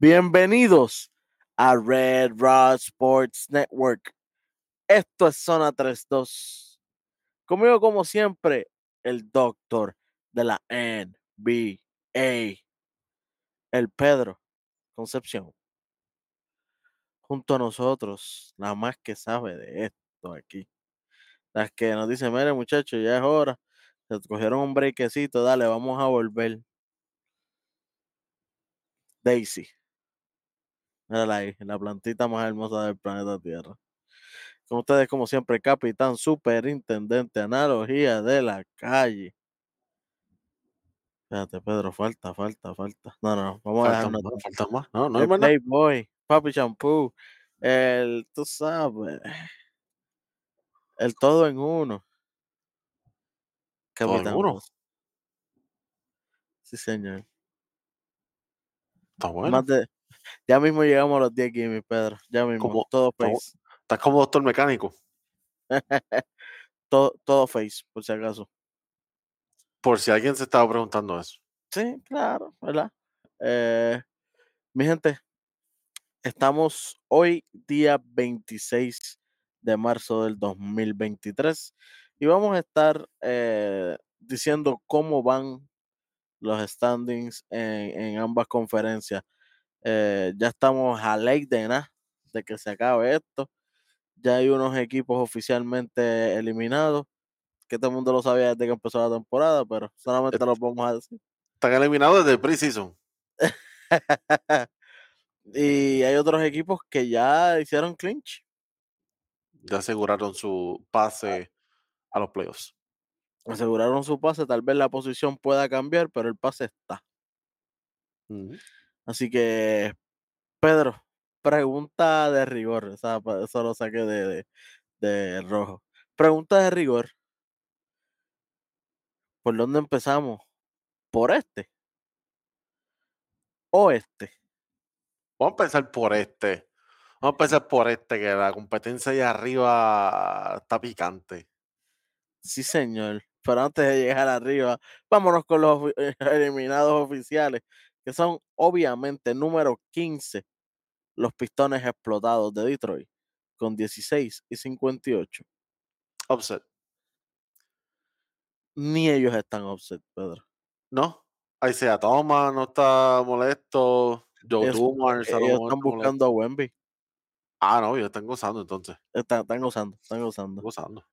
Bienvenidos a Red Rod Sports Network. Esto es Zona 32. Conmigo, como siempre, el doctor de la NBA, el Pedro Concepción. Junto a nosotros, la más que sabe de esto aquí. Las que nos dicen, mire muchachos, ya es hora. Se cogieron un breakcito, dale, vamos a volver. Daisy. Mírala ahí, la plantita más hermosa del planeta Tierra. Con ustedes, como siempre, capitán, superintendente, analogía de la calle. Espérate, Pedro, falta, falta, falta. No, no, vamos a Falta dejarnos. más, falta más. No, no hay El más nada. Playboy, Papi Shampoo, el, tú sabes, el todo en uno. Todo en Capitán uno. Sí, señor. Está bueno. Más de, ya mismo llegamos a los 10 gimmicks, Pedro. Ya mismo. Como- todo como- face. Estás como doctor mecánico. todo, todo face, por si acaso. Por si alguien se estaba preguntando eso. Sí, claro, ¿verdad? Eh, mi gente, estamos hoy día 26 de marzo del 2023 y vamos a estar eh, diciendo cómo van los standings en, en ambas conferencias. Eh, ya estamos a ley de nada de que se acabe esto. Ya hay unos equipos oficialmente eliminados, que todo el mundo lo sabía desde que empezó la temporada, pero solamente los vamos a decir. Están eliminados desde el preseason. y hay otros equipos que ya hicieron clinch. Ya aseguraron su pase a los playoffs. Aseguraron su pase, tal vez la posición pueda cambiar, pero el pase está. Así que, Pedro, pregunta de rigor. o sea, eso lo saqué de, de, de rojo. Pregunta de rigor. ¿Por dónde empezamos? ¿Por este? ¿O este? Vamos a empezar por este. Vamos a empezar por este, que la competencia allá arriba está picante. Sí, señor. Pero antes de llegar arriba, vámonos con los eliminados oficiales, que son obviamente número 15, los pistones explotados de Detroit, con 16 y 58. Upset. Ni ellos están offset, Pedro. ¿No? Ahí sea Thomas no está molesto. Joe Dumars Ellos están está buscando a. Wemby. Ah, no, ellos están gozando entonces. Están, están gozando, están Están gozando.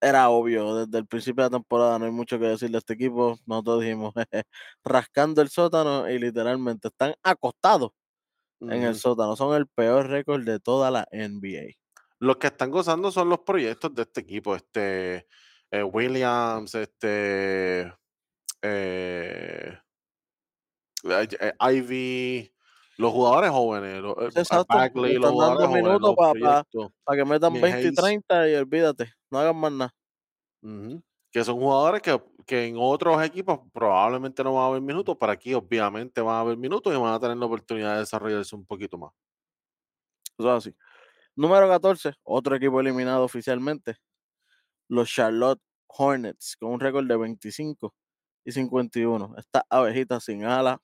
Era obvio, desde el principio de la temporada no hay mucho que decir de este equipo. Nosotros dijimos, "Jeje, rascando el sótano y literalmente están acostados en el sótano. Son el peor récord de toda la NBA. Los que están gozando son los proyectos de este equipo. Este eh, Williams, este eh, eh, Ivy, los jugadores jóvenes, los, exacto, Bagley, los jugadores jóvenes, minutos los pa- pa- proyectos. Para que metan Ni 20 y Hayes. 30 y olvídate, no hagan más nada. Que son jugadores que, que en otros equipos probablemente no van a haber minutos, pero aquí obviamente van a haber minutos y van a tener la oportunidad de desarrollarse un poquito más. Eso es así. Número 14, otro equipo eliminado oficialmente. Los Charlotte Hornets, con un récord de 25 y 51. Esta abejita sin ala.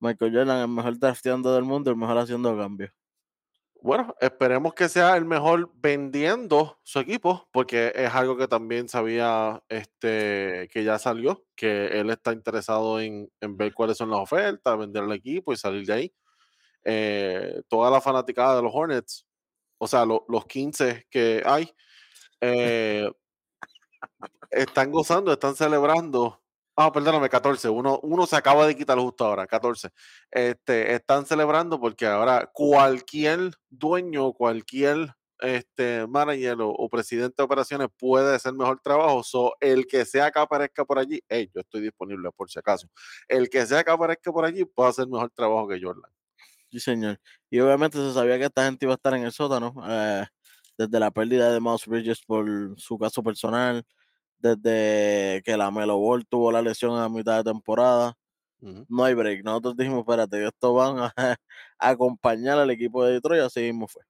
Michael Jordan, el mejor drafteando del mundo, el mejor haciendo cambios. Bueno, esperemos que sea el mejor vendiendo su equipo, porque es algo que también sabía este, que ya salió, que él está interesado en, en ver cuáles son las ofertas, vender el equipo y salir de ahí. Eh, toda la fanaticada de los Hornets, o sea, lo- los 15 que hay, eh, están gozando, están celebrando. Ah, perdóname, 14. Uno, uno se acaba de quitar justo ahora, 14. Este, están celebrando porque ahora cualquier dueño, cualquier este, manager o, presidente de operaciones puede hacer mejor trabajo. So, el que sea que aparezca por allí, hey, yo estoy disponible por si acaso. El que sea que aparezca por allí puede hacer mejor trabajo que Jordan. Sí, señor. Y obviamente se sabía que esta gente iba a estar en el sótano. eh, desde la pérdida de Miles Bridges por su caso personal, desde que la Melo Ball tuvo la lesión a mitad de temporada. No hay break. Nosotros dijimos, espérate, esto van a, a acompañar al equipo de Detroit, así mismo fue.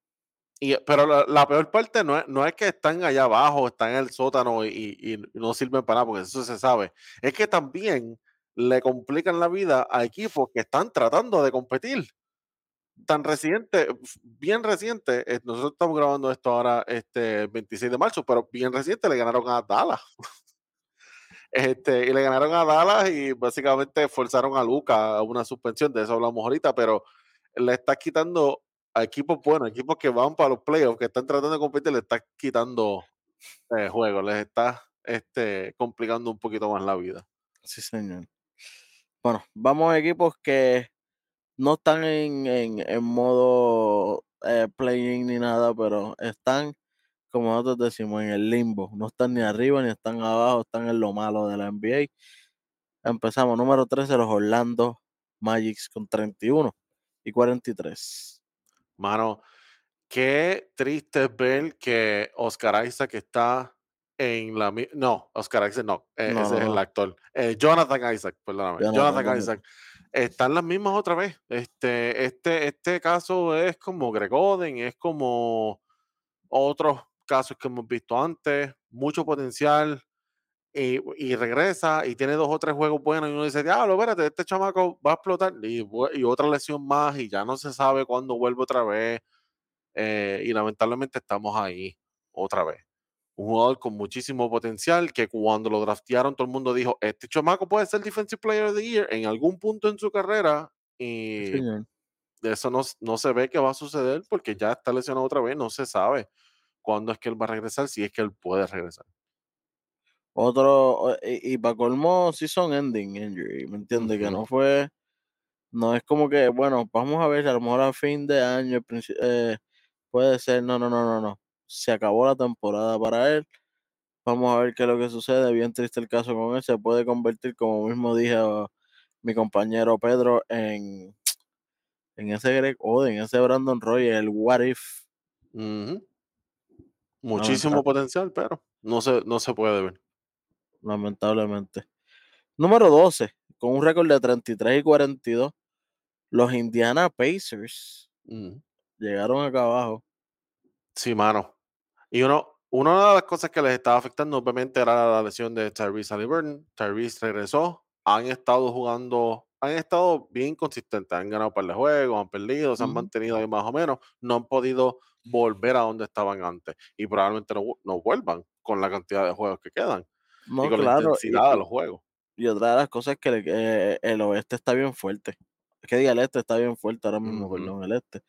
Y, pero la, la peor parte no es, no es que están allá abajo, están en el sótano y, y- y no sirven para nada, porque eso se sabe. Es que también le complican la vida a equipos que están tratando de competir. Tan reciente, bien reciente, eh, nosotros estamos grabando esto ahora este el 26 de marzo, pero bien reciente le ganaron a Dallas. Este, y le ganaron a Dallas y básicamente forzaron a Luca a una suspensión, de eso hablamos ahorita, pero le estás quitando a equipos buenos, equipos que van para los playoffs, que están tratando de competir, le estás quitando eh, juegos, les estás este, complicando un poquito más la vida. Sí, señor. Bueno, vamos a equipos que no están en, en, en modo eh, playing ni nada, pero están, como nosotros decimos, en el limbo. No están ni arriba ni están abajo, están en lo malo de la NBA. Empezamos, número 13, los Orlando Magics con 31 y 43. Mano, qué triste es ver que Oscar Isaac está en la... No, Oscar Isaac no, eh, No, ese es el actor. Eh, Jonathan Isaac, perdóname. Jonathan. Isaac. Están las mismas otra vez. Este, este, este caso es como Greg Oden, es como otros casos que hemos visto antes, mucho potencial. Y, y regresa y tiene dos o tres juegos buenos y uno dice, diablo, espérate, este chamaco va a explotar y, y otra lesión más y ya no se sabe cuándo vuelve otra vez eh, y lamentablemente estamos ahí otra vez. Un jugador con muchísimo potencial que cuando lo draftearon todo el mundo dijo, este chamaco puede ser Defensive Player of the Year en algún punto en su carrera y eso no, no se ve que va a suceder porque ya está lesionado otra vez, no se sabe cuándo es que él va a regresar, si es que él puede regresar. Otro, o- y, y para colmo, season ending injury, ¿me entiendes? Que no fue, no es como que, bueno, vamos a ver, a lo mejor a fin de año eh, puede ser, no, no, no, no, no. Se acabó la temporada para él. Vamos a ver qué es lo que sucede. Bien triste el caso con él. Se puede convertir, como mismo dije a mi compañero Pedro, en, en ese Greg Oden, ese Brandon Roy, el what if. Muchísimo potencial, pero no se, no se puede ver. lamentablemente. Número 12, con un récord de 33 y 42, los Indiana Pacers llegaron acá abajo. Sí, mano. Y uno, una de las cosas que les estaba afectando, obviamente, era la lesión de Tyrese Halliburton. Tyrese regresó. Han estado jugando, han estado bien consistentes. Han ganado un par de juegos, han perdido, se han mantenido ahí más o menos. No han podido volver a donde estaban antes. Y probablemente no, no vuelvan con la cantidad de juegos que quedan y No, con la claro. Y, intensidad de y- los juegos. y otra de las cosas es que le- eh, el oeste está bien fuerte. Es que diga el este está bien fuerte ahora mismo, Ujú. perdón, el este.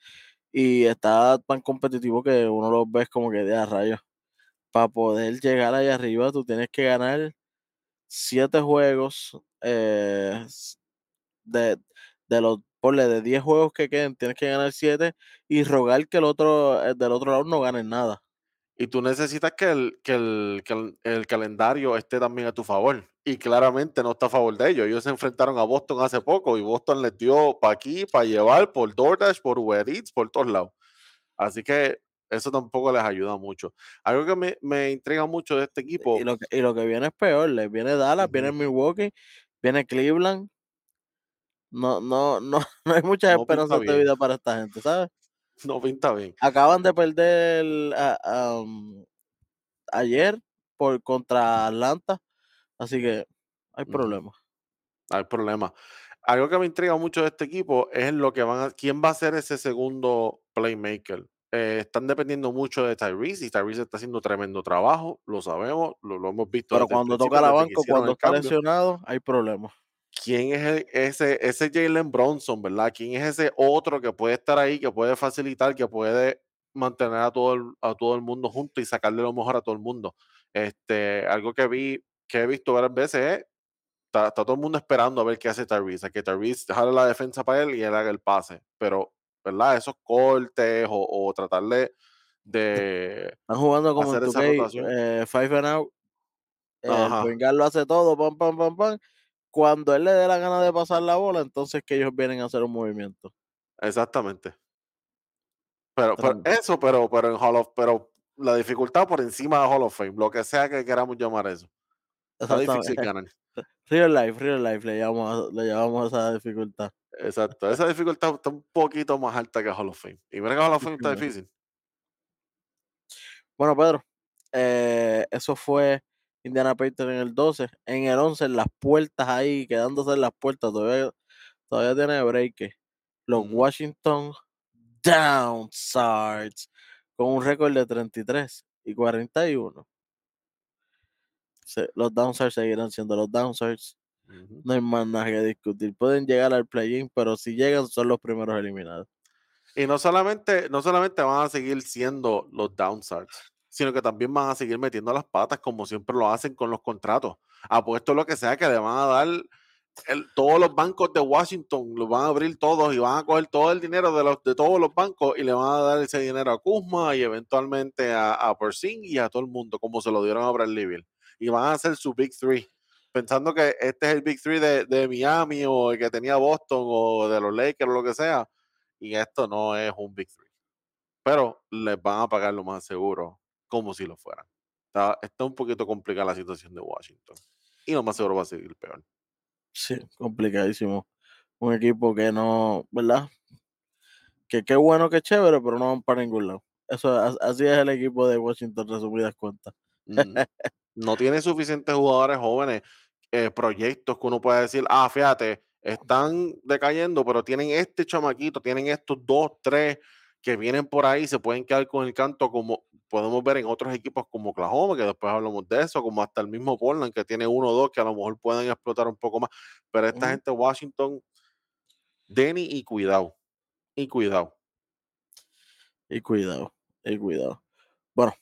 Y está tan competitivo que uno lo ves como que de a rayos. Para poder llegar allá arriba, tú tienes que ganar siete juegos. eh, de, de los, de 10 juegos que queden, tienes que ganar 7 y rogar que el otro, el del otro lado no gane nada. Y tú necesitas que el, que, el, que el calendario esté también a tu favor. Y claramente no está a favor de ellos. Ellos se enfrentaron a Boston hace poco y Boston les dio para aquí, para llevar, por DoorDash, por Uber Eats, por todos lados. Así que eso tampoco les ayuda mucho. Algo que me, me intriga mucho de este equipo. Y lo, que- y lo que viene es peor, les viene Dallas, viene. Milwaukee, viene Cleveland. No, no, no, no hay muchas No esperanzas de vida para esta gente, ¿sabes? No pinta bien. Acaban de perder a- am, ayer por contra Atlanta, así que hay problemas. Hay problema. Algo que me intriga mucho de este equipo es lo que van a, quién va a ser ese segundo playmaker. Eh, están dependiendo mucho de Tyrese y Tyrese está haciendo tremendo trabajo, lo sabemos, lo, lo hemos visto Pero cuando toca la hicieron cuando está cambio. lesionado, hay problemas. ¿Quién es el- ese, ese Jalen Bronson, verdad? ¿Quién es ese otro que puede estar ahí, que puede facilitar, que puede mantener a todo el, a todo el mundo junto y sacarle lo mejor a todo el mundo? Este, algo que vi, que he visto varias veces es está, está todo el mundo esperando a ver qué hace Tyrese, a que Tyrese dejarle la defensa para él y él haga el pase. Pero, ¿verdad? Esos cortes o, o tratar de, Están jugando como en hacer tu esa rotación. eh, five and out. El lo hace todo, pam, pam, pam, pam. Cuando él le dé la gana de pasar la bola, entonces que ellos vienen a hacer un movimiento. exactamente. Pero, pero eso, pero, pero en Hall of, pero la dificultad por encima de Hall of Fame, lo que sea que queramos llamar eso. Difícil ganar. Real life, real life, le llamamos, le llamamos esa dificultad. Exacto. Esa dificultad está un poquito más alta que Hall of Fame. Y mira que Hall of Fame está difícil. Bueno, Pedro, eh, eso fue Indiana Pacers en el 12, en el 11 en las puertas ahí, quedándose en las puertas, todavía, todavía tiene break. Los. Washington Downsards con un récord de 33 y 41. Se- los Downsards seguirán siendo los Downsards. Ujú. No hay más nada que discutir. Pueden llegar al play-in, pero si llegan son los primeros eliminados. Y no solamente, no solamente van a seguir siendo los downsards, sino que también van a seguir metiendo las patas como siempre lo hacen con los contratos. Apuesto lo que sea que le van a dar el- todos los bancos de Washington, los van a abrir todos y van a coger todo el dinero de, los, de todos los bancos y le van a dar ese dinero a Kuzma y eventualmente a, a y a todo el mundo, como se lo dieron a Bradley Beal. Y van a hacer su Big Three, pensando que este es el Big Three de, de Miami o el que tenía Boston o de los Lakers o lo que sea y esto no es un Big Three. Pero les van a pagar lo más seguro, como si lo fueran. Está, está un poquito complicada la situación de Washington. Y lo más seguro va a seguir peor. Sí, complicadísimo. Un equipo que no, ¿verdad? Que qué bueno, que chévere, pero no van para ningún lado. Eso, as- así es el equipo de Washington, resumidas cuentas. Ujú. No tiene suficientes jugadores jóvenes, eh, proyectos que uno puede decir, ah, fíjate, están decayendo, pero tienen este chamaquito, tienen estos dos, tres que vienen por ahí, se pueden quedar con el canto como podemos ver en otros equipos como Oklahoma, que después hablamos de eso, como hasta el mismo Portland, que tiene uno o dos que a lo mejor pueden explotar un poco más, pero esta gente Washington, Denny y cuidado, y cuidado. Y cuidado, y cuidado. Bueno,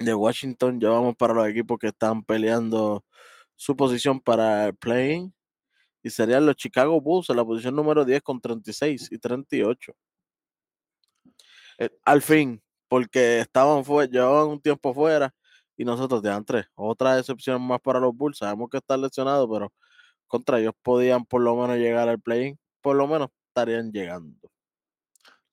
de Washington ya vamos para los equipos que están peleando su posición para el play y serían los Chicago Bulls en la posición número 10 con 36 y 38. Eh, Al fin, porque estaban fuera, llevaban un tiempo fuera y nosotros de antes, otra decepción más para los Bulls. Sabemos que están lesionados, pero contra ellos podían por lo menos llegar al play por lo menos estarían llegando.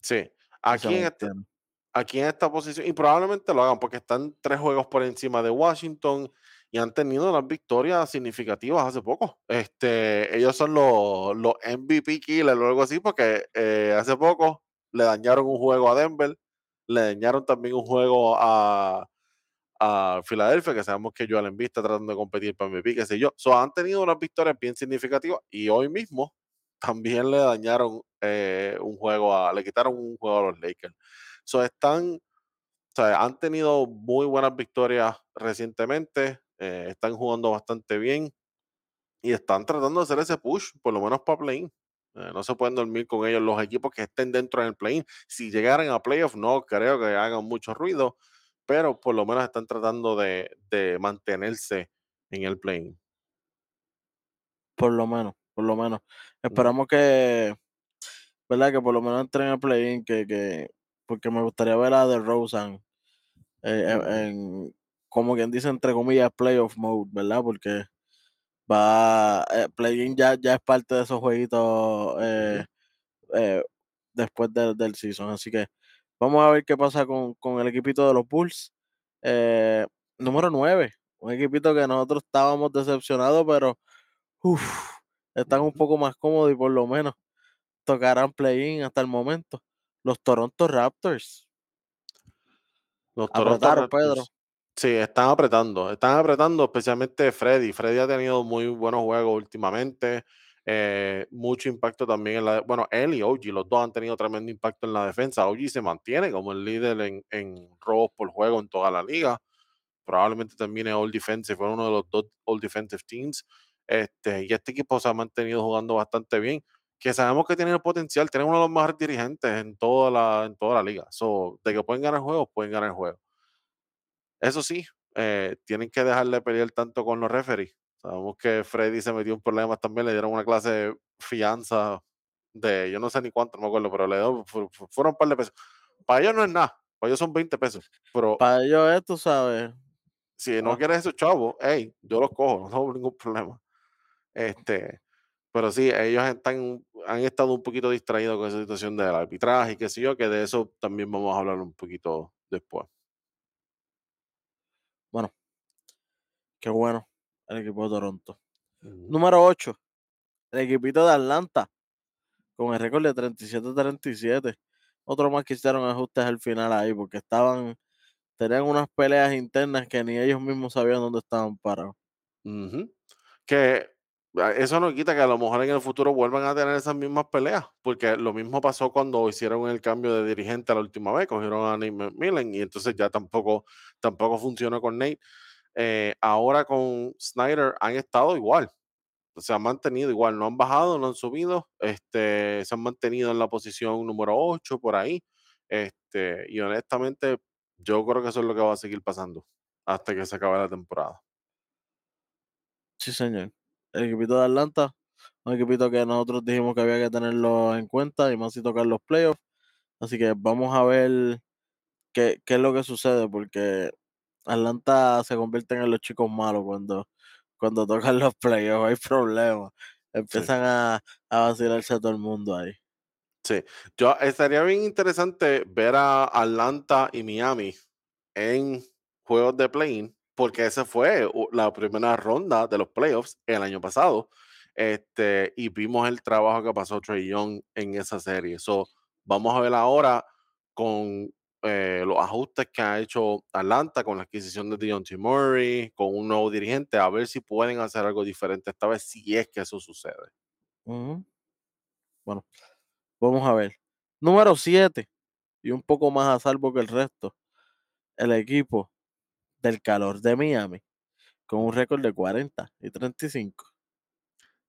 sí, aquí en, mantienen. Aquí en esta posición, y probablemente lo hagan porque están tres juegos por encima de Washington y han tenido unas victorias significativas hace poco. Este, ellos son los, los MVP killers o algo así, porque eh, hace poco le dañaron un juego a Denver, le dañaron también un juego a, a Filadelfia, que sabemos que Joel Embiid está tratando de competir para MVP, qué sé yo. So, han tenido unas victorias bien significativas y hoy mismo también le dañaron eh, un juego a, le quitaron un juego a los Lakers. So, están, o sea, han tenido muy buenas victorias recientemente, eh, están jugando bastante bien y están tratando de hacer ese push, por lo menos para play-in. Eh, no se pueden dormir con ellos los equipos que estén dentro del play-in. Si llegaran a playoff, no creo que hagan mucho ruido, pero por lo menos están tratando de, de mantenerse en el play-in. Por lo menos, por lo menos. Esperamos que, ¿verdad? Que por lo menos entren al play-in, que, que, porque me gustaría ver a The Rosen eh, ujú, en, como quien dice, entre comillas, playoff mode, ¿verdad? Porque va, eh, play-in ya, ya es parte de esos jueguitos eh, eh, después del del season. Así que vamos a ver qué pasa con, con el equipito de los Bulls. Eh, número 9, un equipito que nosotros estábamos decepcionados, pero uf, están un poco más cómodos y por lo menos tocarán play-in hasta el momento. Los Toronto Raptors Los Toronto apretaron, Pedro. Raptors. Sí, están apretando, están apretando, especialmente Freddy. Freddy ha tenido muy buenos juegos últimamente, eh, mucho impacto también en la. Bueno, él y OG, los dos han tenido tremendo impacto en la defensa. OG se mantiene como el líder en, en robos por juego en toda la liga. Probablemente termine All Defensive, fue uno de los dos All Defensive Teams. Este, y este equipo se ha mantenido jugando bastante bien. Que sabemos que tiene el potencial, tiene uno de los mejores dirigentes en toda la, en toda la liga. So, de que pueden ganar juegos, pueden ganar juegos. Eso sí, eh, tienen que dejarle pelear tanto con los referees. Sabemos que Freddy se metió en problemas también, le dieron una clase de fianza de, yo no sé ni cuánto, no me acuerdo, pero le fu- fueron un par de pesos. Para ellos no es nada, para ellos son 20 pesos. Pero Para ellos, es, tú sabes. si no ah, quieres esos chavos, hey, yo los cojo, no tengo ningún problema. Este, pero sí, ellos están, han estado un poquito distraídos con esa situación del arbitraje y qué sé yo, que de eso también vamos a hablar un poquito después. bueno, qué bueno el equipo de Toronto. Número 8, el equipito de Atlanta, con el récord de 37-37. Otro más que hicieron ajustes al final ahí, porque estaban tenían unas peleas internas que ni ellos mismos sabían dónde estaban parados. Que eso no quita que a lo mejor en el futuro vuelvan a tener esas mismas peleas, porque lo mismo pasó cuando hicieron el cambio de dirigente la última vez, cogieron a Nate McMillan y entonces ya tampoco, tampoco funcionó con Nate. Eh, ahora con Snyder han estado igual, se han mantenido igual, no han bajado, no han subido, este, se han mantenido en la posición número 8 por ahí. Este, y honestamente, yo creo que eso es lo que va a seguir pasando hasta que se acabe la temporada. Sí, señor. El equipito de Atlanta, un equipito que nosotros dijimos que había que tenerlo en cuenta y más si tocar los playoffs. Así que vamos a ver qué, qué es lo que sucede, porque Atlanta se convierte en los chicos malos cuando, cuando tocan los playoffs, hay problemas. Sí. Empiezan a, a vacilarse a todo el mundo ahí. Sí, yo estaría bien interesante ver a Atlanta y Miami en juegos de play-in, porque esa fue la primera ronda de los playoffs el año pasado. Este, y vimos el trabajo que pasó Trey Young en esa serie. So, vamos a ver ahora con eh, los ajustes que ha hecho Atlanta con la adquisición de Deontay Murray, con un nuevo dirigente, a ver si pueden hacer algo diferente esta vez, si es que eso sucede. Bueno, vamos a ver. Número 7, y un poco más a salvo que el resto, el equipo del calor de Miami, con un récord de 40 y 35.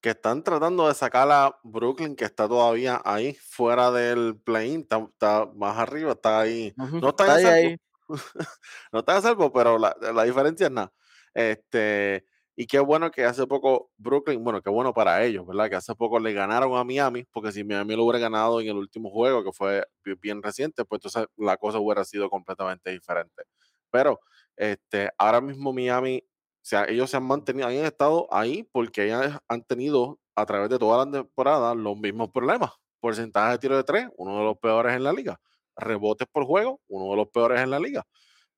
que están tratando de sacar a Brooklyn, que está todavía ahí fuera del play-in, está, está más arriba, está ahí. No está a ahí, no están a salvo, pero la, la diferencia es nada. Este, y qué bueno que hace poco Brooklyn, bueno, qué bueno para ellos, ¿verdad? Que hace poco le ganaron a Miami, porque si Miami lo hubiera ganado en el último juego, que fue bi- bien reciente, pues entonces la cosa hubiera sido completamente diferente. Pero este, ahora mismo Miami o sea, ellos se han mantenido, han estado ahí porque han tenido a través de toda la temporada los mismos problemas. Porcentaje de tiro de tres, uno de los peores en la liga. Rebotes por juego, uno de los peores en la liga.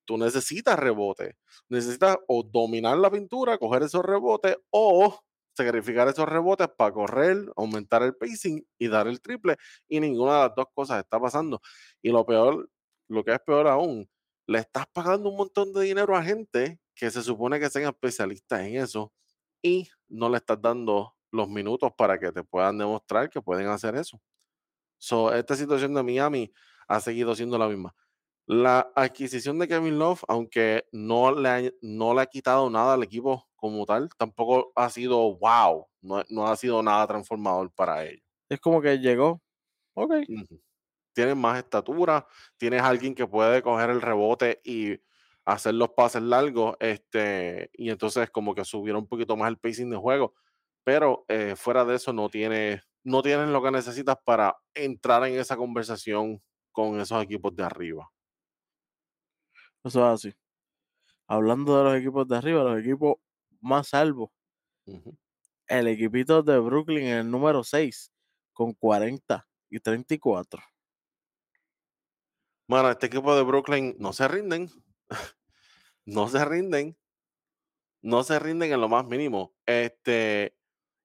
Tú necesitas rebotes, necesitas o dominar la pintura, coger esos rebotes o sacrificar esos rebotes para correr, aumentar el pacing y dar el triple. Y ninguna de las dos cosas está pasando. Y lo peor, lo que es peor aún, le estás pagando un montón de dinero a gente que se supone que sean especialistas en eso y no le estás dando los minutos para que te puedan demostrar que pueden hacer eso. So, esta situación de Miami ha seguido siendo la misma. La adquisición de Kevin Love, aunque no le, ha, no le ha quitado nada al equipo como tal, tampoco ha sido wow, no, no ha sido nada transformador para ellos. Es como que llegó. Ok. Ujú. Tienes más estatura, tienes alguien que puede coger el rebote y hacer los pases largos, este, y entonces como que subir un poquito más el pacing de juego, pero eh, fuera de eso no tiene, no tienes lo que necesitas para entrar en esa conversación con esos equipos de arriba. Eso es así. Hablando de los equipos de arriba, los equipos más salvos. El equipito de Brooklyn el número 6, con 40 y 34. Bueno, este equipo de Brooklyn no se rinden, no se rinden, no se rinden en lo más mínimo. Este,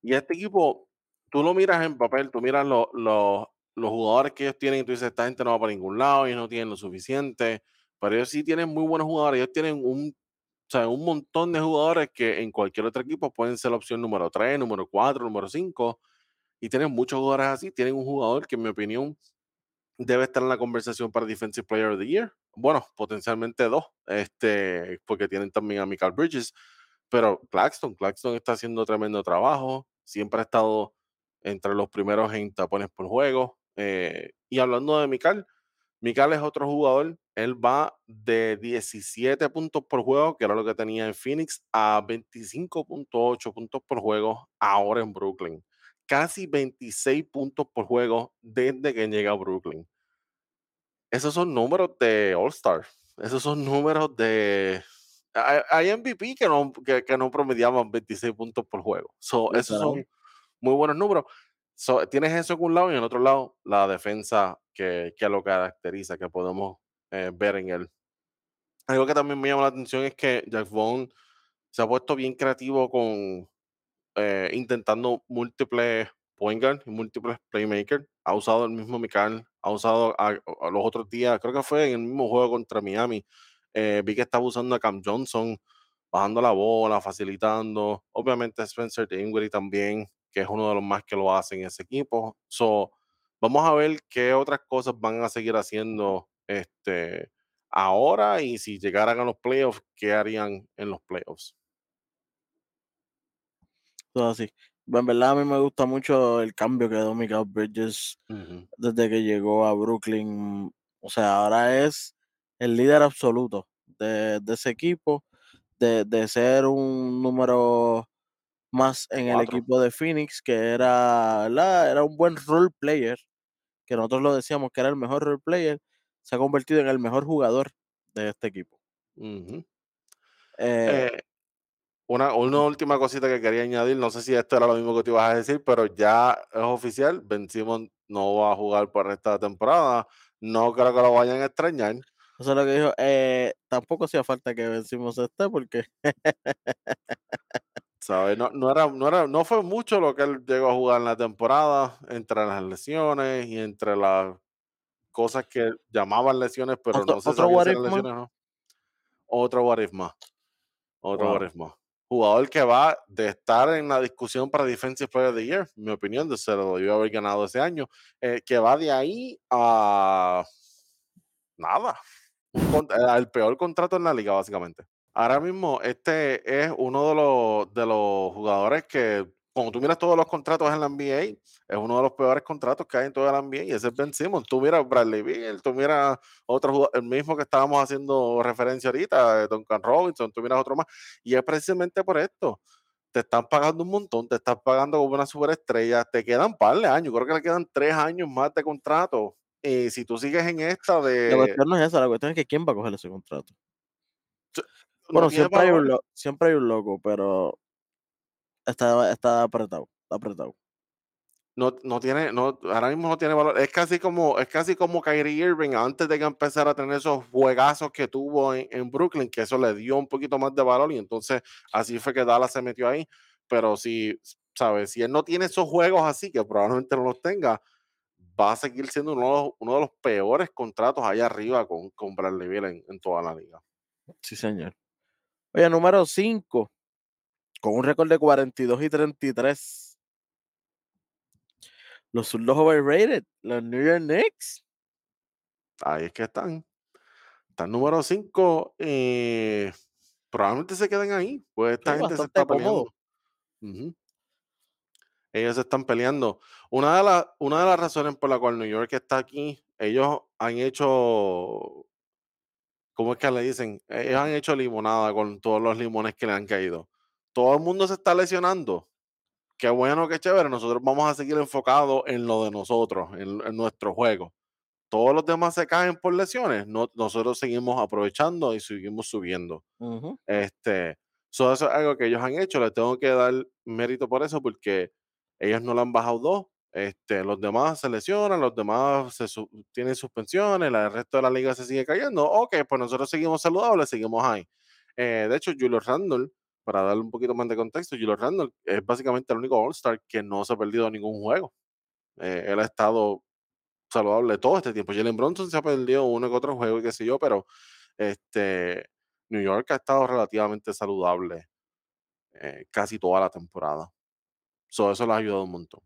y este equipo, tú lo miras en papel, tú miras lo- lo- los jugadores que ellos tienen y tú dices, esta gente no va para ningún lado, ellos no tienen lo suficiente, pero ellos sí tienen muy buenos jugadores, ellos tienen un, o sea, un montón de jugadores que en cualquier otro equipo pueden ser la opción número 3, número 4, número 5, y tienen muchos jugadores así, tienen un jugador que en mi opinión debe estar en la conversación para Defensive Player of the Year. Bueno, potencialmente dos, este, porque tienen también a Michael Bridges, pero Claxton, Claxton está haciendo tremendo trabajo, siempre ha estado entre los primeros en tapones por juego. eh, y hablando de Michael, Michael es otro jugador, él va de 17 puntos por juego, que era lo que tenía en Phoenix, a 25.8 puntos por juego ahora en Brooklyn. Casi 26 puntos por juego desde que llega a Brooklyn. Esos son números de All-Star. Esos son números de. Hay, MVP que no, que, que no promediaban 26 puntos por juego. So, esos son muy buenos números. So, tienes eso en un lado y en el otro lado la defensa que, que lo caracteriza, que podemos eh, ver en él. Algo que también me llama la atención es que Jack Vaughn se ha puesto bien creativo con eh, intentando múltiples point guard y múltiples playmakers. Ha usado el mismo Mikal, ha usado los otros días, creo que fue en el mismo juego contra Miami, Eh, vi que estaba usando a Cam Johnson, bajando la bola, facilitando. Obviamente Spencer Dinwiddie también, que es uno de los más que lo hacen en ese equipo. So, vamos a ver qué otras cosas van a seguir haciendo este, ahora y si llegaran a los playoffs, qué harían en los playoffs. Todo así. En verdad a mí me gusta mucho el cambio que dio Michael Bridges desde que llegó a Brooklyn. O sea, ahora es el líder absoluto de, de ese equipo, de, de ser un número más en el equipo de Phoenix, que era, ¿verdad? era un buen role player, que nosotros lo decíamos que era el mejor role player, se ha convertido en el mejor jugador de este equipo. Eh, Eh, una, una última cosita que quería añadir, no sé si esto era lo mismo que te ibas a decir, pero ya es oficial, Ben Simmons no va a jugar por esta temporada, no creo que lo vayan a extrañar. eso es lo que dijo. eh, tampoco hacía falta que vencimos este porque ¿sabes? No, no, era, no, era, no fue mucho lo que él llegó a jugar en la temporada, entre las lesiones y entre las cosas que llamaban lesiones, pero no se sabía si lesiones o no. Otro what if más. Otro Wow. what if más. Jugador que va de estar en la discusión para Defensive Player of the Year, mi opinión, de se lo haber ganado ese año, eh, que va de ahí a nada. Eh, el peor contrato en la liga, básicamente. Ahora mismo, este es uno de los, de los jugadores que, cuando tú miras todos los contratos en la NBA, es uno de los peores contratos que hay en toda la NBA y ese es Ben Simmons. Tú miras Bradley Beal, tú miras otro jugador, el mismo que estábamos haciendo referencia ahorita, eh, Duncan Robinson, tú miras otro más. Y es precisamente por esto. Te están pagando un montón, te están pagando como una superestrella, te quedan par de años, creo que le quedan tres años más de contrato. Y si tú sigues en esta La de. cuestión no es esa, la cuestión es que quién va a coger ese contrato. No Bueno, hay, un siempre hay un loco, pero está, está apretado, está apretado. no, no tiene, no, ahora mismo no tiene valor. Es casi como, es casi como Kyrie Irving antes de que empezara a tener esos juegazos que tuvo en, en Brooklyn, que eso le dio un poquito más de valor y entonces así fue que Dallas se metió ahí. Pero si, sabes, si él no tiene esos juegos así, que probablemente no los tenga, va a seguir siendo uno de los, uno de los peores contratos allá arriba con, con Bradley Beal en, en toda la liga. Sí, señor. Oye, número 5, con un récord de 42 y 33. Los zurdos overrated, los New York Knicks. Ahí es que están. Están número 5. probablemente se queden ahí, pues esta gente se está peleando. Ellos se están peleando. Una de, las una de las razones por la cual New York está aquí, ellos han hecho, ¿cómo es que le dicen? Ellos han hecho limonada con todos los limones que le han caído. Todo el mundo se está lesionando. Qué bueno, qué chévere. Nosotros vamos a seguir enfocados en lo de nosotros, en, en nuestro juego. Todos los demás se caen por lesiones. No, nosotros seguimos aprovechando y seguimos subiendo. Este, so eso es algo que ellos han hecho, les tengo que dar mérito por eso porque ellos no le han bajado dos. Este, los demás se lesionan, los demás se su- tienen suspensiones, la- el resto de la liga se sigue cayendo. Ok, pues nosotros seguimos saludables, seguimos ahí. Eh, de hecho, Julio Randle, para darle un poquito más de contexto, Julio Randle es básicamente el único All-Star que no se ha perdido ningún juego. Eh, él ha estado saludable todo este tiempo. Jalen Bronson se ha perdido uno que otro juego y qué sé yo, pero este, New York ha estado relativamente saludable eh, casi toda la temporada. So, eso les ha ayudado un montón.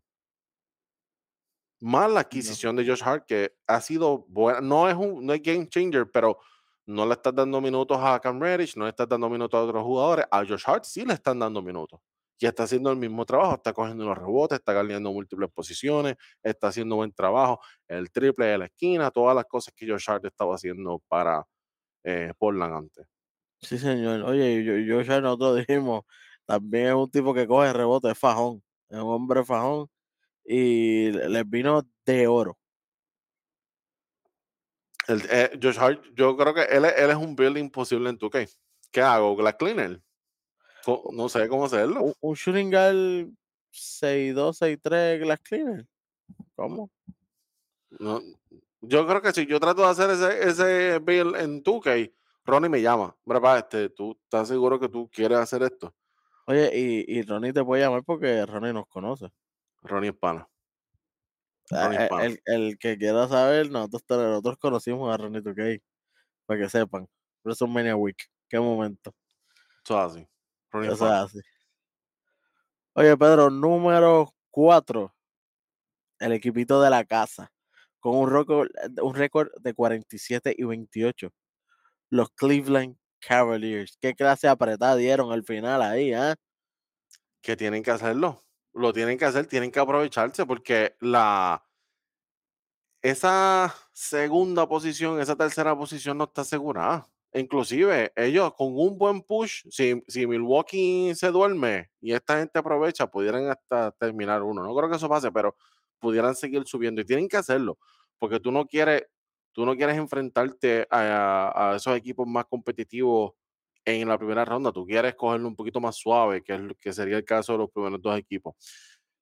Más la No. adquisición de Josh Hart, que ha sido buena. No es un no es game changer, pero no le estás dando minutos a Cam Reddish, no le estás dando minutos a otros jugadores. A Josh Hart sí le están dando minutos. Y está haciendo el mismo trabajo, está cogiendo los rebotes, está ganando múltiples posiciones, está haciendo buen trabajo, el triple de la esquina, todas las cosas que Josh Hart estaba haciendo para eh, Portland antes. Sí, señor. Oye, yo, yo ya nosotros dijimos, también es un tipo que coge rebote, es fajón, es un hombre fajón y le- les vino de oro. El, eh, Josh Hart, yo creo que él, es- él es un build imposible en 2K. ¿Qué hago? ¿Glass Cleaner? No sé cómo hacerlo. Un, un shooting guard 6'2, 6'3 glass cleaner. ¿Cómo? No, yo creo que si yo trato de hacer ese, ese build en 2K, Ronnie me llama. Mira, pa, este, ¿tú estás seguro que tú quieres hacer esto? Oye, y, y Ronnie te puede llamar porque Ronnie nos conoce. Ronnie es pana. Ronnie eh. El, el que quiera saber, nosotros, nosotros conocimos a Ronnie 2K, para que sepan. WrestleMania Week. Qué momento. Eso es así. Running Eso es así. Oye, Pedro, número 4. El equipito de la casa. Con un récord, un récord de 47 y 28. Los Cleveland Cavaliers. Qué clase apretada dieron al final ahí, ¿ah? que tienen que hacerlo. Lo tienen que hacer, tienen que aprovecharse porque la esa segunda posición, esa tercera posición no está asegurada. Inclusive ellos con un buen push, si, si Milwaukee se duerme y esta gente aprovecha, pudieran hasta terminar uno. No creo que eso pase, pero pudieran seguir subiendo y tienen que hacerlo porque tú no quieres, tú no quieres enfrentarte a, a esos equipos más competitivos en la primera ronda. Tú quieres cogerlo un poquito más suave, que, es, que sería el caso de los primeros dos equipos.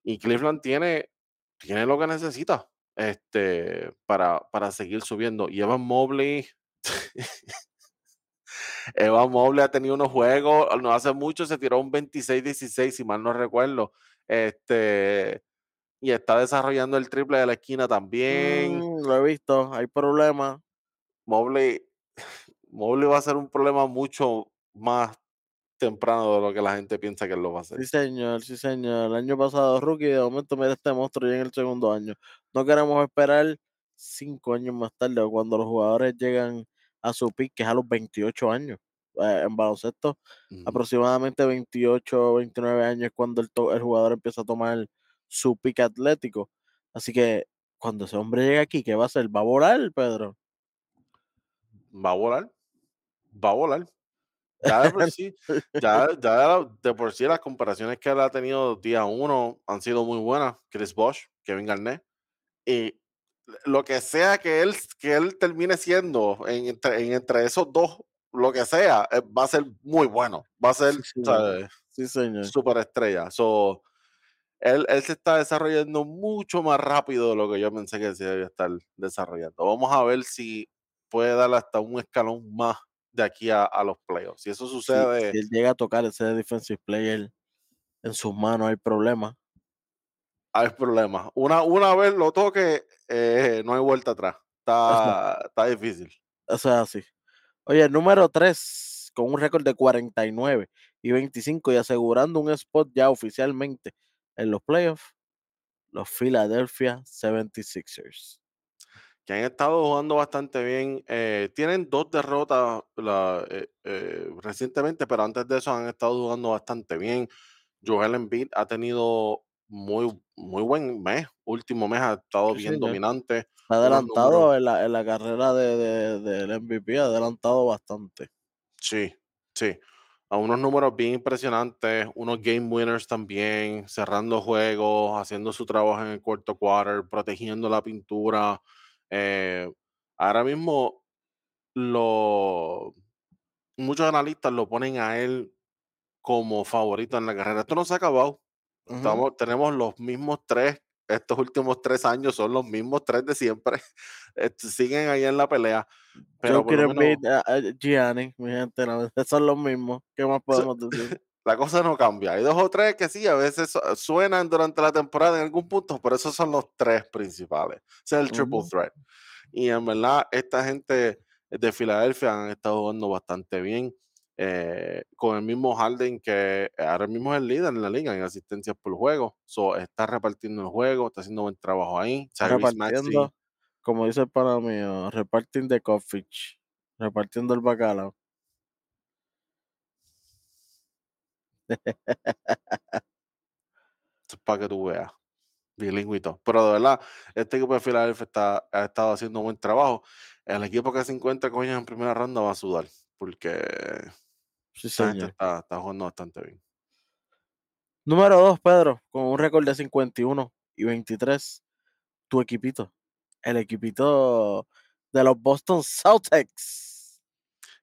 Y Cleveland tiene, tiene lo que necesita este, para, para seguir subiendo. Y Evan Mobley, Evan Mobley ha tenido unos juegos, no hace mucho se tiró un 26-16, si mal no recuerdo. Este, y está desarrollando el triple de la esquina también. Mm, lo he visto, hay problemas. Mobley, Mobley va a ser un problema mucho más temprano de lo que la gente piensa que lo va a hacer. Sí, señor, sí, señor. El año pasado rookie, de momento mira este monstruo ya en el segundo año. No queremos esperar cinco años más tarde o cuando los jugadores llegan a su pick, que es a los 28 años. Eh, en baloncesto, Ujú. aproximadamente 28 o 29 años es cuando el, el jugador empieza a tomar su pick atlético. Así que cuando ese hombre llegue aquí, ¿qué va a hacer? ¿Va a volar, Pedro? Va a volar, va a volar. Ya de por sí, ya, ya de por sí las comparaciones que él ha tenido día uno han sido muy buenas. Chris Bosh, Kevin Garnett. Y lo que sea que él, que él termine siendo en entre, en entre esos dos, lo que sea, eh, va a ser muy bueno. Va a ser Sí, señor. Sí, señor. super estrella. So, él, él se está desarrollando mucho más rápido de lo que yo pensé que se debía estar desarrollando. Vamos a ver si puede dar hasta un escalón más de aquí a, a los playoffs. Si eso sucede, si él llega a tocar ese defensive player en sus manos, hay problema. hay problemas. Una, una vez lo toque, eh, no hay vuelta atrás. Está, está difícil. Eso es así. Oye, el número 3, con un récord de 49 y 25 y asegurando un spot ya oficialmente en los playoffs, los Philadelphia 76ers. Que han estado jugando bastante bien. eh, tienen dos derrotas la- eh, eh, recientemente, pero antes de eso han estado jugando bastante bien. Joel Embiid ha tenido muy, muy buen mes, último mes ha estado Sí, bien dominante. Está adelantado en la, en la carrera de, de- del MVP, ha adelantado bastante. Sí, sí. A unos números bien impresionantes, unos game winners también, cerrando juegos, haciendo su trabajo en el cuarto quarter, protegiendo la pintura. Eh, ahora mismo, lo, muchos analistas lo ponen a él como favorito en la carrera. Esto no se ha acabado. Estamos, tenemos los mismos tres, estos últimos tres años son los mismos tres de siempre. Siguen ahí en la pelea. Pero Joker lo menos, ah, Gianni, mi gente, no, son los mismos. ¿Qué más podemos decir? La cosa no cambia. Hay dos o tres que sí, a veces su- suenan durante la temporada en algún punto, pero esos son los tres principales. Ese es el triple threat. Y en verdad, esta gente de Filadelfia han estado jugando bastante bien. eh, con el mismo Harden que ahora mismo es el líder en la liga en asistencias por juego. So, está repartiendo el juego, está haciendo buen trabajo ahí. Repartiendo, como dice el pana mío, repartiendo de coffee, repartiendo el bacalao. Para que tú veas. Todo. Pero de verdad, este equipo de Filadelfia está, ha estado haciendo un buen trabajo. El equipo que se encuentra con ellos en primera ronda va a sudar, porque Sí, esta gente señor. está, está jugando bastante bien. Número 2, Pedro, con un récord de 51 y 23. Tu equipito. El equipito de los Boston Celtics.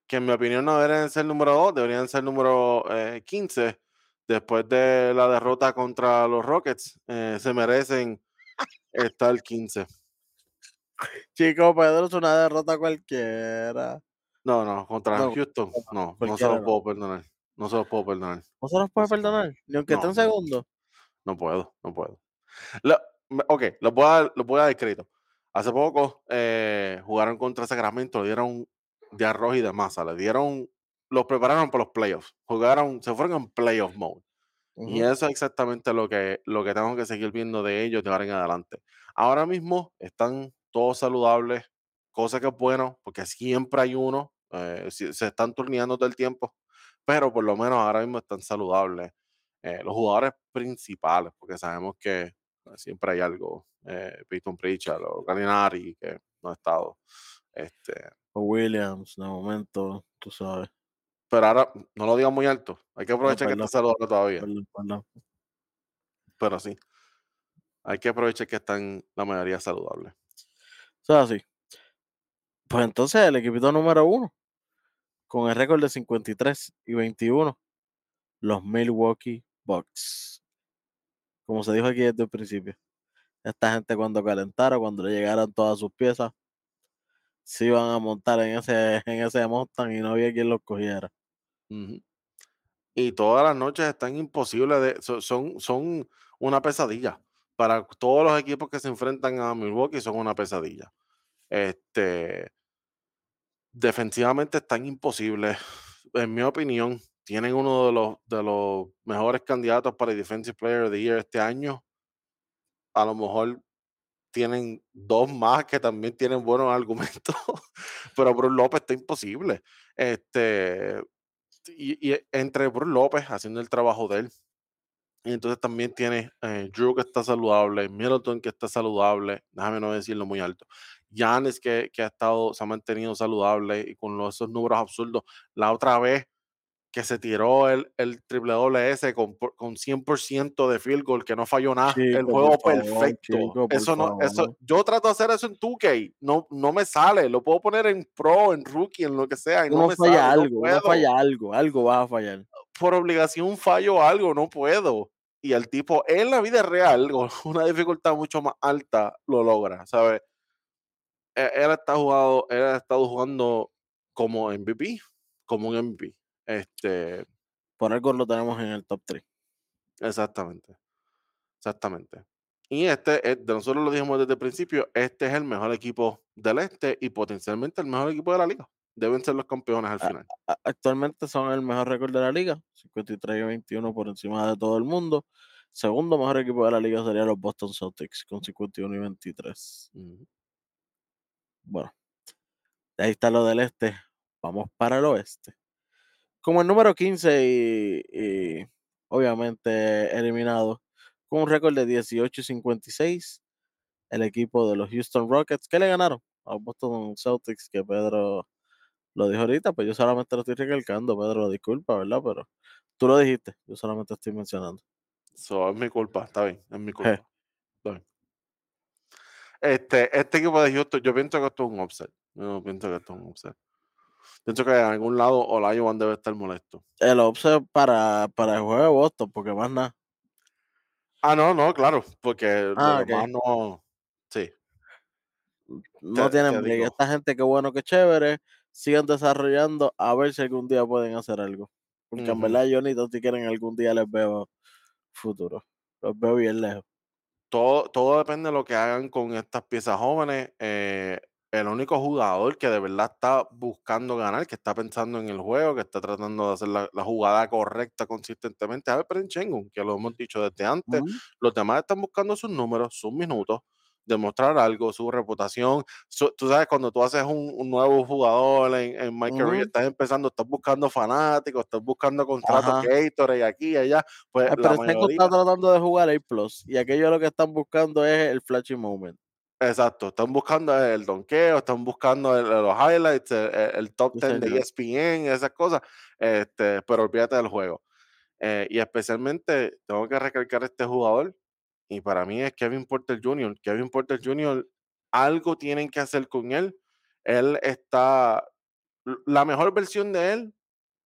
Que en mi opinión no deberían ser número 2, deberían ser número eh, 15. Después de la derrota contra los Rockets, eh, se merecen estar 15. Chico, Pedro, es una derrota cualquiera. No, no, contra No, Houston, no, no, se los no. puedo perdonar. No se los puedo perdonar. No se los puede. perdonar, ni aunque No, esté no. segundo. No puedo, no puedo. Lo- ok, los voy, a, los voy a dar crédito. Hace poco eh, jugaron contra Sacramento, le dieron, de arroz y de masa. Le dieron, los prepararon para los playoffs. Jugaron, se fueron en playoff mode. Y Ujú. eso es exactamente lo que, lo que tengo que seguir viendo de ellos de ahora en adelante. Ahora mismo están todos saludables, cosa que es bueno, porque siempre hay uno, eh, se están turneando todo el tiempo, pero por lo menos ahora mismo están saludables. eh, los jugadores principales, porque sabemos que eh, siempre hay algo, eh, Peyton Pritchard o Gallinari, que no ha estado. Este, O Williams, de momento, tú sabes. pero ahora no lo digan muy alto, hay que aprovechar que está saludable todavía, perdón, perdón. pero sí, hay que aprovechar que están la mayoría saludables. O sea, así. Pues entonces el equipito número uno, con el récord de 53 y 21, los Milwaukee Bucks. Como se dijo aquí desde el principio, esta gente cuando calentara, cuando le llegaran todas sus piezas, se iban a montar en ese, en ese Mustang y no había quien los cogiera. Y todas las noches están imposibles de so son son una pesadilla. Para todos los equipos que se enfrentan a Milwaukee son una pesadilla. Este, defensivamente están imposibles. En mi opinión, tienen uno de los de los mejores candidatos para el Defensive Player of the Year este año. A lo mejor tienen 2 más que también tienen buenos argumentos, pero Brook López está imposible. Este, y entre Brook López haciendo el trabajo de él Y entonces también tiene eh, Drew que está saludable, Middleton que está saludable, déjame no decirlo muy alto. Giannis que, que ha estado, se ha mantenido saludable y con esos números absurdos. La otra vez que se tiró el, el triple doble S con, con 100% de field goal, que no falló nada, el Chico, por juego favor, perfecto. chico, Eso no, eso, yo trato de hacer eso en 2K, no, no me sale, lo puedo poner en Pro, en Rookie, en lo que sea, y no Uno me falla sale, no algo, uno puedo falla algo, algo vas a fallar. por obligación fallo algo, no puedo. Y el tipo en la vida real, con una dificultad mucho más alta, lo logra, ¿sabes? Él, él está jugado, él ha estado jugando como MVP, como un MVP. Este, Por algo lo tenemos en el top 3. exactamente, exactamente. Y este, es- de nosotros lo dijimos desde el principio, este es el mejor equipo del este y potencialmente el mejor equipo de la liga. Deben ser los campeones al final. Actualmente son el mejor récord de la liga, 53 y 21 por encima de todo el mundo. Segundo mejor equipo de la liga sería los Boston Celtics con 51 y 23. Ujú. Bueno, ahí está lo del este. Vamos para el oeste. Como el número 15 y, y obviamente eliminado con un récord de 18 y 56, el equipo de los Houston Rockets que le ganaron a Boston Celtics, que Pedro lo dijo ahorita, pues yo solamente lo estoy recalcando, Pedro, disculpa, ¿verdad? Pero tú lo dijiste, yo solamente estoy mencionando. So, es mi culpa, está bien, es mi culpa. está bien. Este, este equipo de Houston, yo pienso que esto es un upset. Yo pienso que esto es un upset. Pienso que en algún lado Olajuwon debe estar molesto. El offset para, para el juego de Boston, porque más nada. Ah, no, no, claro, porque Ah, demás no. Sí, No te, tienen te. Esta gente, qué bueno, qué chévere. Sigan desarrollando a ver si algún día pueden hacer algo. Porque en verdad yo ni si quieren algún día les veo futuro. Los veo bien lejos. Todo, todo depende de lo que hagan con estas piezas jóvenes. eh, el único jugador que de verdad está buscando ganar, que está pensando en el juego, que está tratando de hacer la, la jugada correcta consistentemente, es Alperen Sengun, que lo hemos dicho desde antes. Los demás están buscando sus números, sus minutos, demostrar algo, su reputación. Su- tú sabes, cuando tú haces un, un nuevo jugador en, en My Career, estás empezando, estás buscando fanáticos, estás buscando contratos. Gatorade aquí y allá. Pues Presenco mayoría, está tratando de jugar A y aquello lo que están buscando es el flashy moment. Exacto, están buscando el donqueo, están buscando el- los highlights, el, el- el top Sí, 10 de E. ESPN, esas cosas, este, pero olvídate del juego. Eh, y especialmente tengo que recalcar a este jugador, y para mí es Kevin Porter Jr. Kevin Porter Jr., algo tienen que hacer con él. Él está, la mejor versión de él,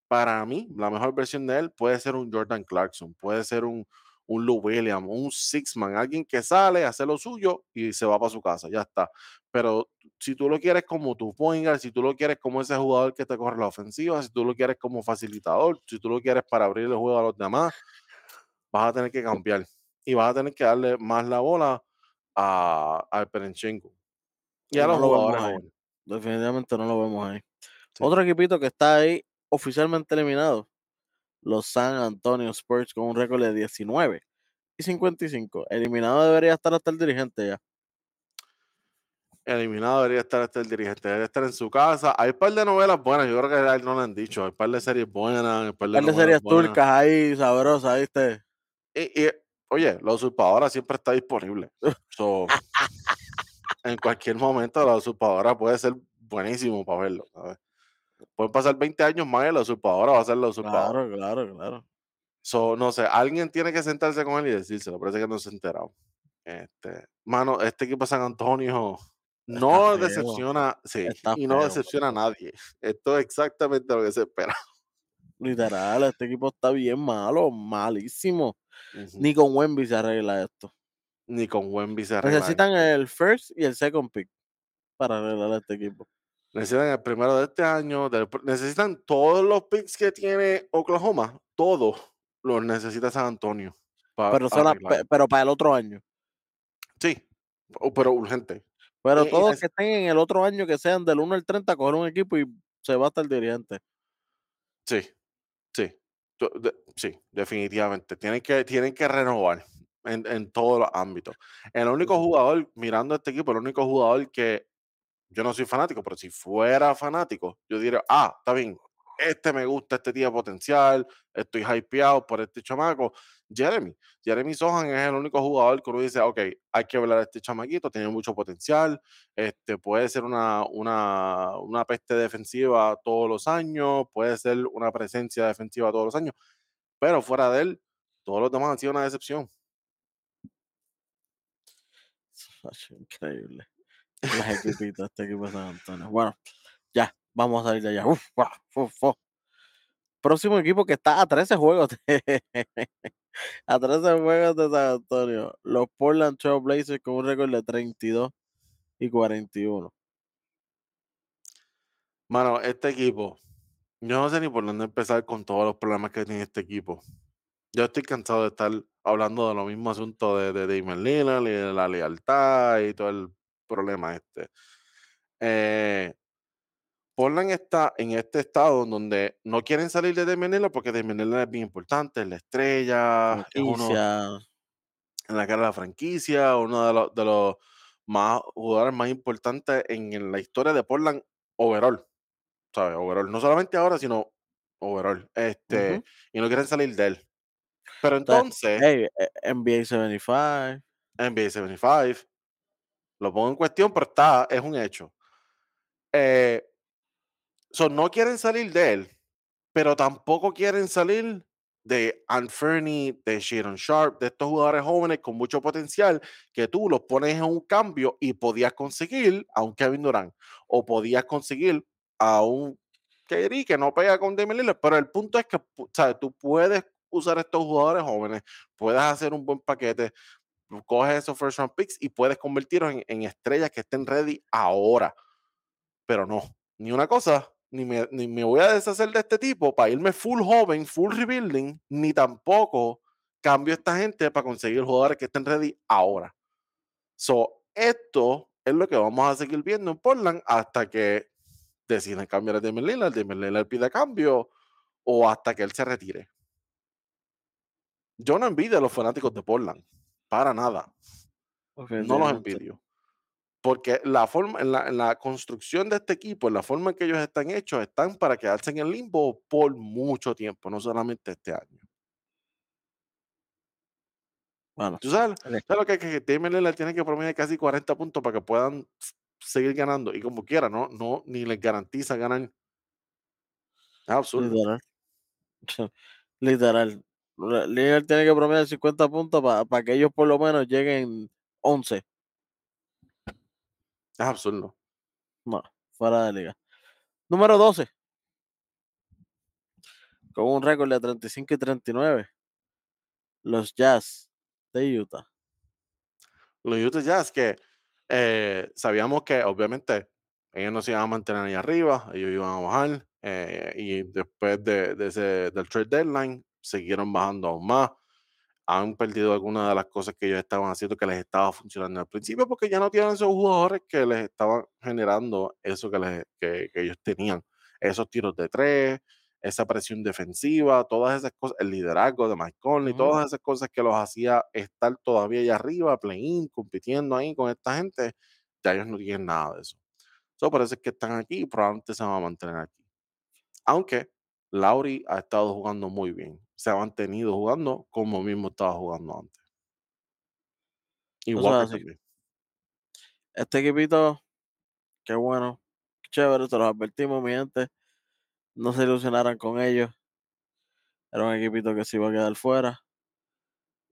para mí, la mejor versión de él puede ser un Jordan Clarkson, puede ser un, un Lou Williams, un Sixman, alguien que sale, hace lo suyo y se va para su casa, ya está. Pero si tú lo quieres como tu point guard, si tú lo quieres como ese jugador que te corre la ofensiva, si tú lo quieres como facilitador, si tú lo quieres para abrir el juego a los demás, vas a tener que cambiar y vas a tener que darle más la bola a, al Perenchenko y a los no lo vemos ahí. Definitivamente no lo vemos ahí. Otro equipito que está ahí oficialmente eliminado, los San Antonio Spurs con un récord de 19 y 55. Eliminado debería estar hasta el dirigente ya. Eliminado debería estar hasta el dirigente, debería estar en su casa. Hay un par de novelas buenas, yo creo que a él no lo han dicho. Hay un par de series buenas, hay un par de, Par de series buenas. turcas ahí, sabrosas, ¿viste? Y, y, oye, la usurpadora siempre está disponible. So, en cualquier momento la usurpadora puede ser buenísimo para verlo. ¿sabes? Pueden pasar 20 años más y la usurpadora va a ser la usurpadora. Claro, claro, claro. So, no sé, alguien tiene que sentarse con él y decírselo, parece que no se ha enterado. Este, mano, este equipo de San Antonio no decepciona, sí, está y no feo, decepciona a nadie. Esto es exactamente lo que se espera. Literal, este equipo está bien malo, malísimo. Ni con Wemby se arregla esto. Ni con Wemby se arregla Necesitan esto. el first y el second pick para arreglar este equipo. Necesitan el primero de este año, del necesitan todos los picks que tiene Oklahoma, todos los necesita San Antonio Pero, para el otro año. Sí, pero urgente. Pero Y- y todos es- que estén en el otro año, que sean del 1 al 30, coger un equipo y se va hasta el dirigente. Sí, sí, de- sí, definitivamente. Tienen que, tienen que renovar en, en todos los ámbitos. El único jugador, mirando a este equipo, el único jugador que yo no soy fanático, pero si fuera fanático, yo diría, ah, está bien, este me gusta, este tiene potencial, estoy hypeado por este chamaco. Jeremy, Jeremy Sohan es el único jugador que uno dice, ok, hay que hablar a este chamaquito, tiene mucho potencial, este, puede ser una, una, una peste defensiva todos los años, puede ser una presencia defensiva todos los años, pero fuera de él, todos los demás han sido una decepción. Increíble. Las equipitas, este equipo de San Antonio. Bueno, ya, vamos a salir de allá. Uf, uf, uf. Próximo equipo que está a 13 juegos de, a 13 juegos de San Antonio. Los Portland Trail Blazers con un récord de 32 y 41. Mano, este equipo, yo no sé ni por dónde empezar con todos los problemas que tiene este equipo. Yo estoy cansado de estar hablando de lo mismo asunto de, de Damon Lillard y de la lealtad y todo el problema este. Eh, Portland está en este estado donde no quieren salir de Lillard porque Lillard es bien importante, es la estrella, es uno Franquicia. en la cara de la franquicia, uno de los, de los más jugadores más importantes en, en la historia de Portland overall, ¿sabes? Overall, no solamente ahora, sino overall. Este, y no quieren salir de él. Pero entonces, hey, NBA 75. NBA 75, lo pongo en cuestión, pero está, es un hecho. Eh, so, no quieren salir de él, pero tampoco quieren salir de Anferni, de Sharon Sharp, de estos jugadores jóvenes con mucho potencial que tú los pones en un cambio y podías conseguir a un Kevin Durant o podías conseguir a un KD que no pega con Damian pero el punto es que ¿sabes? tú puedes usar estos jugadores jóvenes, puedes hacer un buen paquete, coges esos first round picks y puedes convertirlos en, en estrellas que estén ready ahora. Pero no, ni una cosa, ni me, ni me voy a deshacer de este tipo para irme full joven, full rebuilding, ni tampoco cambio esta gente para conseguir jugadores que estén ready ahora. So, esto es lo que vamos a seguir viendo en Portland hasta que deciden cambiar a Damian Lillard, Damian Lillard pida cambio o hasta que él se retire. Yo no envidio a los fanáticos de Portland, para nada. No los envidio. Porque la forma, en la, en la construcción de este equipo, en la forma en que ellos están hechos, están para quedarse en el limbo por mucho tiempo, no solamente este año. Bueno, ¿Tú sabes, lo que, que Damian Lillard tiene que promediar casi 40 puntos para que puedan seguir ganando? Y como quiera, no, no ni les garantiza ganar. Es absurdo. literal. Literal. Lillard tiene que promediar 50 puntos para que ellos por lo menos lleguen 11. Es absurdo. No, fuera de liga. Número 12. Con un récord de 35 y 39. Los Jazz de Utah. Los Utah Jazz que eh, sabíamos que obviamente ellos no se iban a mantener ahí arriba, ellos iban a bajar eh, y después de, de ese, del trade deadline siguieron bajando aún más. Han perdido algunas de las cosas que ellos estaban haciendo que les estaba funcionando al principio porque ya no tienen esos jugadores que les estaban generando eso que, les, que, que ellos tenían esos tiros de tres, esa presión defensiva, todas esas cosas, el liderazgo de Mike Conley, todas esas cosas que los hacía estar todavía allá arriba, play-in, compitiendo ahí con esta gente, ya ellos no tienen nada de eso. So, es que están aquí y probablemente se van a mantener aquí. Aunque Lauri ha estado jugando muy bien, se ha mantenido jugando como mismo estaba jugando antes. Es así. también. Este equipito, qué bueno, qué chévere, se los advertimos, mi gente. No se ilusionaran con ellos. Era un equipito que se iba a quedar fuera.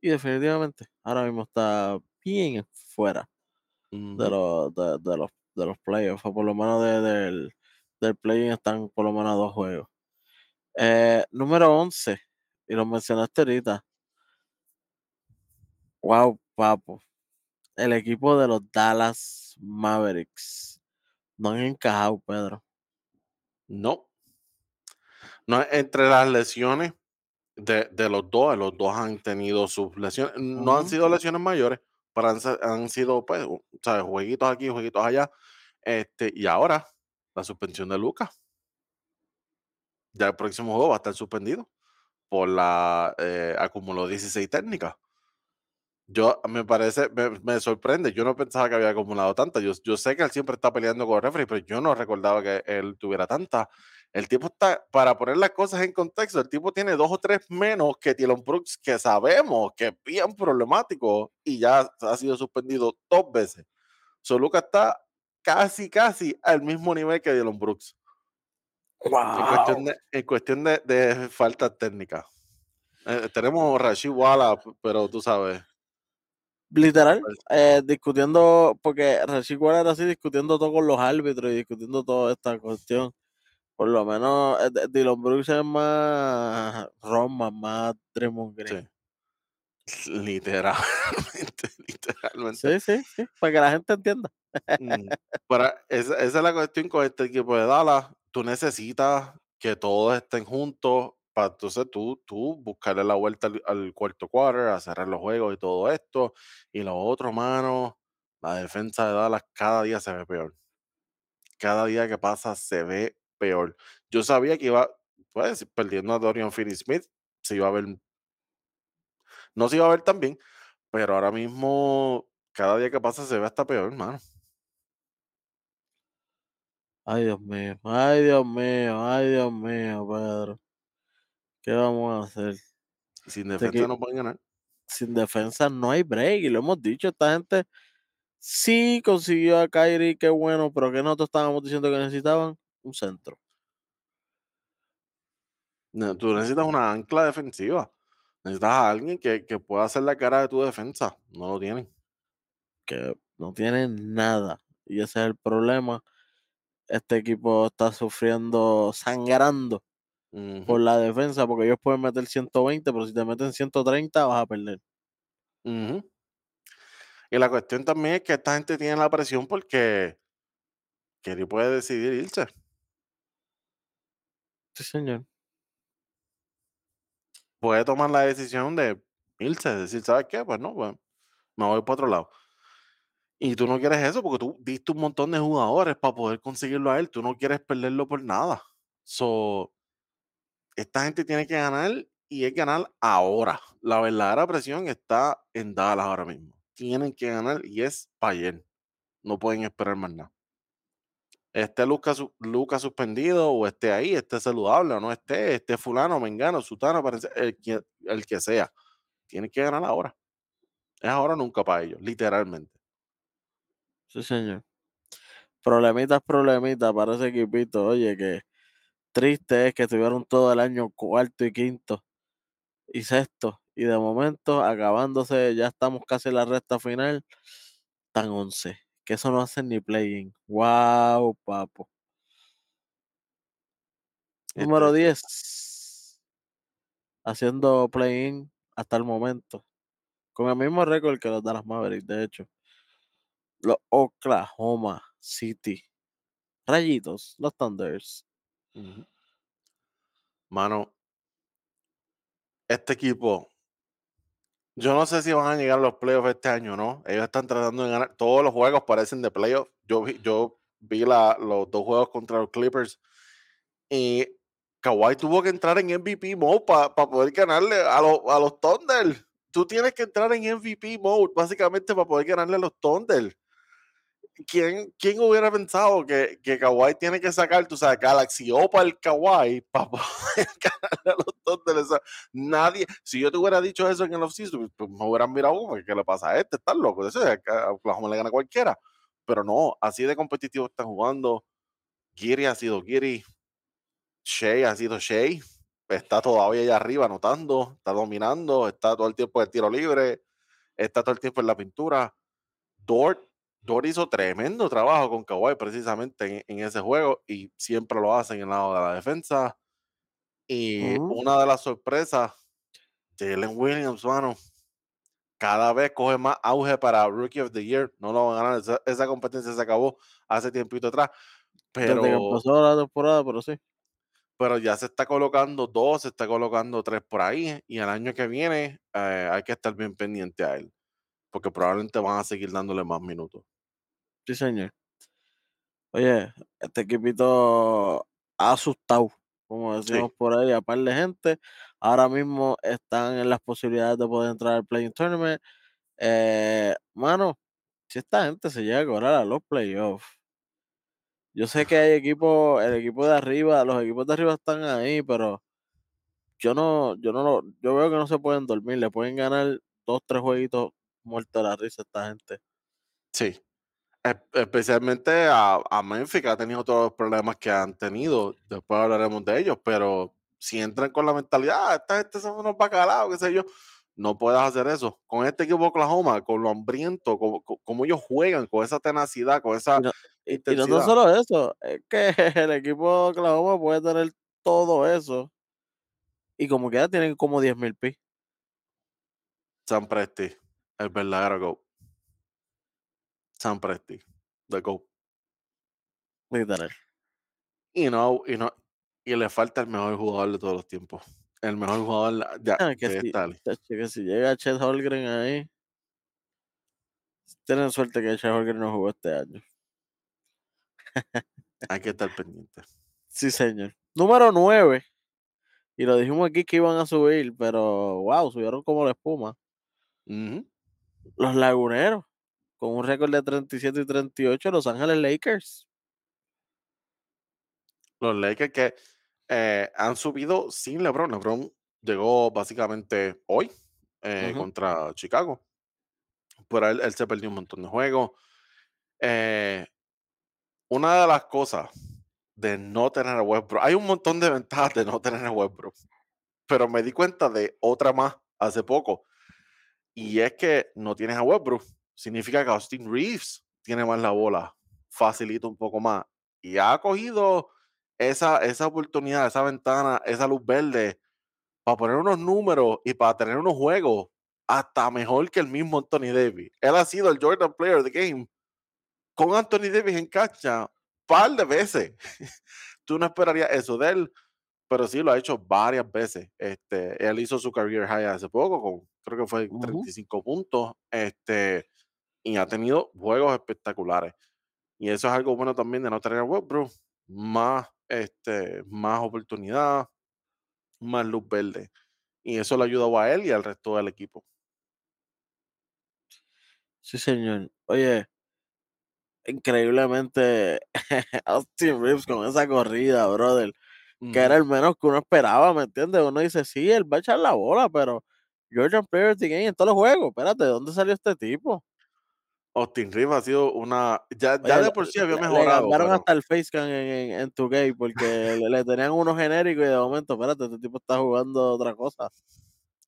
Y definitivamente, ahora mismo está bien fuera de los, de, de los, de los playoffs, o por lo menos de- del, del play-in están por lo menos a dos juegos. Eh, número 11, y lo mencionaste ahorita. Wow, papo. El equipo de los Dallas Mavericks. No han encajado, Pedro. No. No, entre las lesiones de, de los dos, los dos han tenido sus lesiones. No han sido lesiones mayores, pero han, sido, pues, ¿sabes? Jueguitos aquí, jueguitos allá. Este, y ahora, la suspensión de Lucas. Ya el próximo juego va a estar suspendido por la eh, acumuló 16 técnicas. Yo, me parece, me, me sorprende. Yo no pensaba que había acumulado tantas. Yo, yo sé que él siempre está peleando con referee, pero yo no recordaba que él tuviera tantas. El tipo está, para poner las cosas en contexto, el tipo tiene dos o tres menos que Dylan Brooks, que sabemos que es bien problemático y ya ha sido suspendido dos veces. So, Lucas está casi, casi al mismo nivel que Dylan Brooks en cuestión de, en cuestión de, de falta técnica. Eh, tenemos Rashid Walla, pero tú sabes. Literal, pues, eh, discutiendo, porque Rashid Waller era así, discutiendo todo con los árbitros y discutiendo toda esta cuestión. Por lo menos eh, Dylan Brooks es más Roman, más Draymond Green. Sí. Literalmente, literalmente. Sí, sí, sí, para que la gente entienda. Mm, esa es la cuestión con este equipo de Dallas. Tú necesitas que todos estén juntos para entonces tú, tú buscarle la vuelta al, al cuarto quarter, a cerrar los juegos y todo esto. Y lo otro, mano, la defensa de Dallas cada día se ve peor. Cada día que pasa se ve peor. Yo sabía que iba, pues, perdiendo a Dorian Finney-Smith, se iba a ver, no se iba a ver tan bien, pero ahora mismo, cada día que pasa se ve hasta peor, hermano. Ay, Dios mío, ay, Dios mío, ay, Dios mío, Pedro. ¿Qué vamos a hacer? Sin Este defensa no pueden ganar. sin defensa no hay break, y lo hemos dicho, esta gente sí consiguió a Kyrie, qué bueno, pero que nosotros estábamos diciendo que necesitaban un centro. Ne- Tú necesitas una ancla defensiva. Necesitas a alguien que, que pueda hacer la cara de tu defensa. No lo tienen. que no tienen nada. Y ese es el problema. Este equipo está sufriendo, sangrando por la defensa, porque ellos pueden meter 120, pero si te meten 130 vas a perder. Y la cuestión también es que esta gente tiene la presión porque Kerry puede decidir irse. Sí, señor. Puede tomar la decisión de irse, decir, ¿sabes qué? Pues no, pues me voy para otro lado. Y tú no quieres eso porque tú diste un montón de jugadores para poder conseguirlo a él. Tú no quieres perderlo por nada. So, esta gente tiene que ganar y es ganar ahora. La verdadera presión está en Dallas ahora mismo. Tienen que ganar y es para ayer. No pueden esperar más nada. Esté Lucas Lucas suspendido o esté ahí, esté saludable o no esté, esté fulano, mengano, sutano, el que, el que sea. Tienen que ganar ahora. Es ahora nunca para ellos, literalmente. Sí, señor. Problemitas, problemitas para ese equipito. Oye, que triste es que tuvieron todo el año cuarto y quinto y sexto. Y de momento, acabándose, ya estamos casi en la recta final, tan 11. Que eso no hacen ni play-in. Wow, papo. Número Este, 10. Haciendo play-in hasta el momento. Con el mismo récord que los Dallas Mavericks, de hecho. Los Oklahoma City. Rayitos, los Thunders. Mano, este equipo, yo no sé si van a llegar los playoffs este año no. Ellos están tratando de ganar. Todos los juegos parecen de playoffs. Yo vi, yo vi los dos juegos contra los Clippers Y Kawhi tuvo que entrar en MVP mode para poder ganarle a, los a los Thunder. Tú tienes que entrar en MVP mode básicamente para poder ganarle a los Thunder. ¿Quién, ¿Quién hubiera pensado que, que Kawhi tiene que sacar, tú sabes, Galaxy O para el Kawhi para poder ganarle a los nadie, si yo te hubiera dicho eso en el offseason, pues me hubieran mirado, "Oh, ¿qué le pasa a este? Estás loco. Eso es, Oklahoma le gana a cualquiera. Pero no, así de competitivo están jugando. Giri ha sido Giri. Shea ha sido Shea. Está todavía allá arriba anotando, está dominando, está todo el tiempo el tiro libre, está todo el tiempo en la pintura. Dort, Dort hizo tremendo trabajo con Kawhi precisamente en, en ese juego y siempre lo hace en el lado de la defensa. Y una de las sorpresas, Jalen Williams, mano, cada vez coge más auge para Rookie of the Year. No lo van a ganar. Esa, esa competencia se acabó hace tiempito atrás. Desde que Pero, empezó la temporada, pero sí. pero ya se está colocando dos, se está colocando tres por ahí. Y el año que viene eh, hay que estar bien pendiente a él. Porque probablemente van a seguir dándole más minutos. Sí, señor. Oye, este equipito ha asustado, como Sí, decimos por ahí, a par de gente. Ahora mismo están en las posibilidades de poder entrar al Playing Tournament. Eh, mano, si esta gente se llega a cobrar a los playoffs, yo sé que hay equipos, el equipo de arriba, los equipos de arriba están ahí, pero yo no, yo no lo, yo veo que no se pueden dormir, le pueden ganar dos, tres jueguitos muertos de la risa a esta gente. sí. Es- Especialmente a, a Memphis, que ha tenido todos los problemas que han tenido. Después hablaremos de ellos, pero si entran con la mentalidad, "Ah, esta gente son unos bacalaos, qué sé yo, no puedes hacer eso. Con este equipo de Oklahoma, con lo hambriento, como, co- como ellos juegan, con esa tenacidad, con esa no, y, no solo eso, es que el equipo de Oklahoma puede tener todo eso y como quiera tienen como 10.000 pi, San Presti, el verdadero GOAT. San Presti, the GOAT. literal. Y no, y no, y le falta el mejor jugador de todos los tiempos. El mejor jugador de, Ah, que de si, esta liga. chacho, que si llega Chet Holgren ahí, tienen suerte que Chet Holgren no jugó este año. Hay que estar pendiente. Sí, señor. Número 9. Y lo dijimos aquí que iban a subir, pero wow, subieron como la espuma. Los Laguneros, con un récord de 37 y 38, Los Ángeles Lakers. Los Lakers que eh, han subido sin LeBron. LeBron llegó básicamente hoy eh, contra Chicago. Pero él, él se perdió un montón de juegos. Eh, una de las cosas de no tener a Westbrook, hay un montón de ventajas de no tener a Westbrook, pero me di cuenta de otra más hace poco. Y es que no tienes a Westbrook. Significa que Austin Reeves tiene más la bola, facilita un poco más. Y ha cogido esa, esa oportunidad, esa ventana, esa luz verde para poner unos números y para tener unos juegos hasta mejor que el mismo Anthony Davis. Él ha sido el Jordan Player of the Game con Anthony Davis en cancha par de veces. Tú no esperarías eso de él, pero sí lo ha hecho varias veces. Este, él hizo su career high hace poco, con, creo que fue Ujú. 35 puntos, este, y ha tenido juegos espectaculares. Y eso es algo bueno también de no tener Westbrook, más, este, más oportunidad, más luz verde. Y eso le ayudó a él y al resto del equipo. Sí, señor. Oye, increíblemente, Austin Reeves con esa corrida, brother, que era el menos que uno esperaba, ¿me entiendes? Uno dice, sí, él va a echar la bola, pero Jordan Player the Game en todos los juegos. Espérate, ¿de dónde salió este tipo? Austin Reeves ha sido una. Ya, ya Oye, de le, por sí había le- le mejorado, cambiaron pero hasta el facecam en, en, en 2K porque le, le tenían uno genérico y de momento, espérate, este tipo está jugando otra cosa.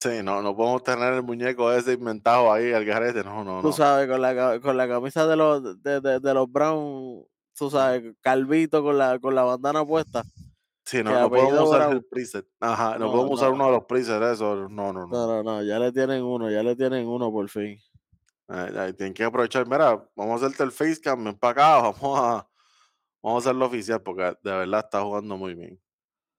sí, no, no podemos tener el muñeco ese inventado ahí, el garete. No, no, Tú no. sabes, con la, con la camisa de los, de, de, de los Brown, tú sabes, calvito con la, con la bandana puesta, Sí, no, no podemos usar Brown. el preset. Ajá, no No, podemos usar no, uno de los presets, eso. No, no, no. no, no, no, ya le tienen uno, ya le tienen uno por fin. Ay, ay, tienen que aprovechar. Mira, vamos a hacerte el facecam, ven para acá, vamos a, vamos a hacerlo oficial porque de verdad está jugando muy bien.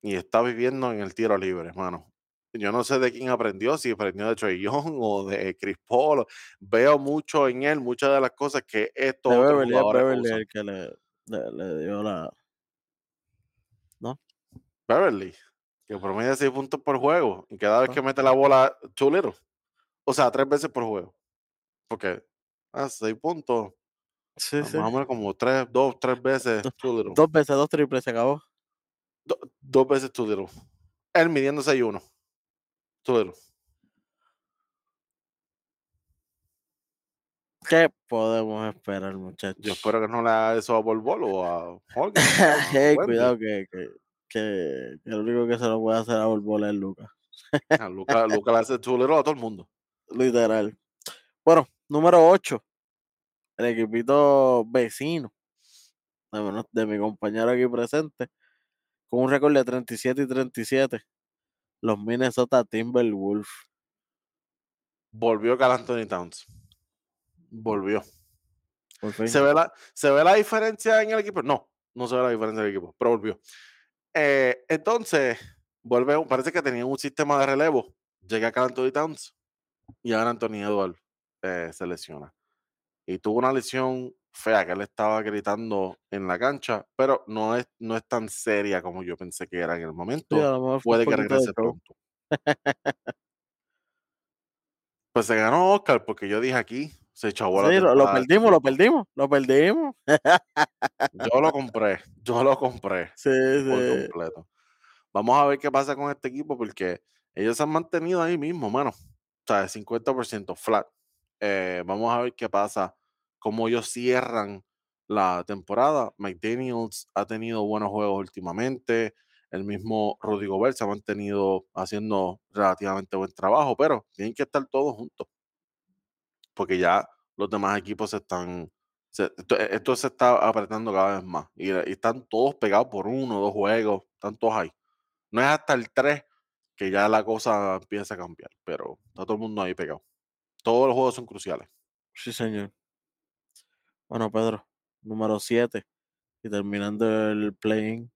Y está viviendo en el tiro libre, hermano. Yo no sé de quién aprendió, si aprendió de Trey Young o de Chris Paul. Veo mucho en él, muchas de las cosas que estos De otros Beverly, jugadores el que le, le, le dio la, ¿no? Beverly, que promedia 6 puntos por juego y cada vez que mete la bola, little. O sea, tres veces por juego. Porque, ah, 6 puntos, Sí, ah, sí. más o menos como 3, 2, 3 veces little. Dos veces, dos triples, se acabó. Do- dos veces too little. Él midiendo 6-1. Too little. ¿Qué podemos esperar, muchachos? Yo espero que no le haga eso a Bol Bol o a a Wemby. cuidado que, que, que, que el único que se lo puede hacer a Bola es Lucas. A Luca, Luca le hace too little a todo el mundo. Literal. Bueno, número 8. El equipito vecino de, de mi compañero aquí presente. Con un récord de 37 y 37. Los Minnesota Timberwolves. Volvió Cal Anthony Towns. Volvió. ¿Se ve, la, ¿Se ve la diferencia en el equipo? No, no se ve la diferencia en el equipo, pero volvió. Eh, entonces, vuelve, parece que tenían un sistema de relevo. Llega Cal Anthony Towns y ahora Anthony Edwards eh, se lesiona. Y tuvo una lesión fea que él estaba gritando en la cancha, pero no es, no es tan seria como yo pensé que era en el momento. Sí, puede que regrese pronto. Pues se ganó Oscar porque yo dije aquí, se echó bola. Sí, lo, lo perdimos, lo perdimos, lo perdimos. Yo lo compré, yo lo compré Sí, por sí. completo. Vamos a ver qué pasa con este equipo porque ellos se han mantenido ahí mismo, mano. O sea, 50% flat. Eh, vamos a ver qué pasa, cómo ellos cierran la temporada. McDaniels ha tenido buenos juegos últimamente. El mismo Rudy Gobert se ha mantenido haciendo relativamente buen trabajo, pero tienen que estar todos juntos. Porque ya los demás equipos se están. se- esto, se está apretando cada vez más. Y, están todos pegados por uno dos juegos. Están todos ahí. No es hasta el 3 que ya la cosa empieza a cambiar, pero está todo el mundo ahí pegado. Todos los juegos son cruciales. Sí, señor. Bueno, Pedro, número 7. Y terminando el play-in.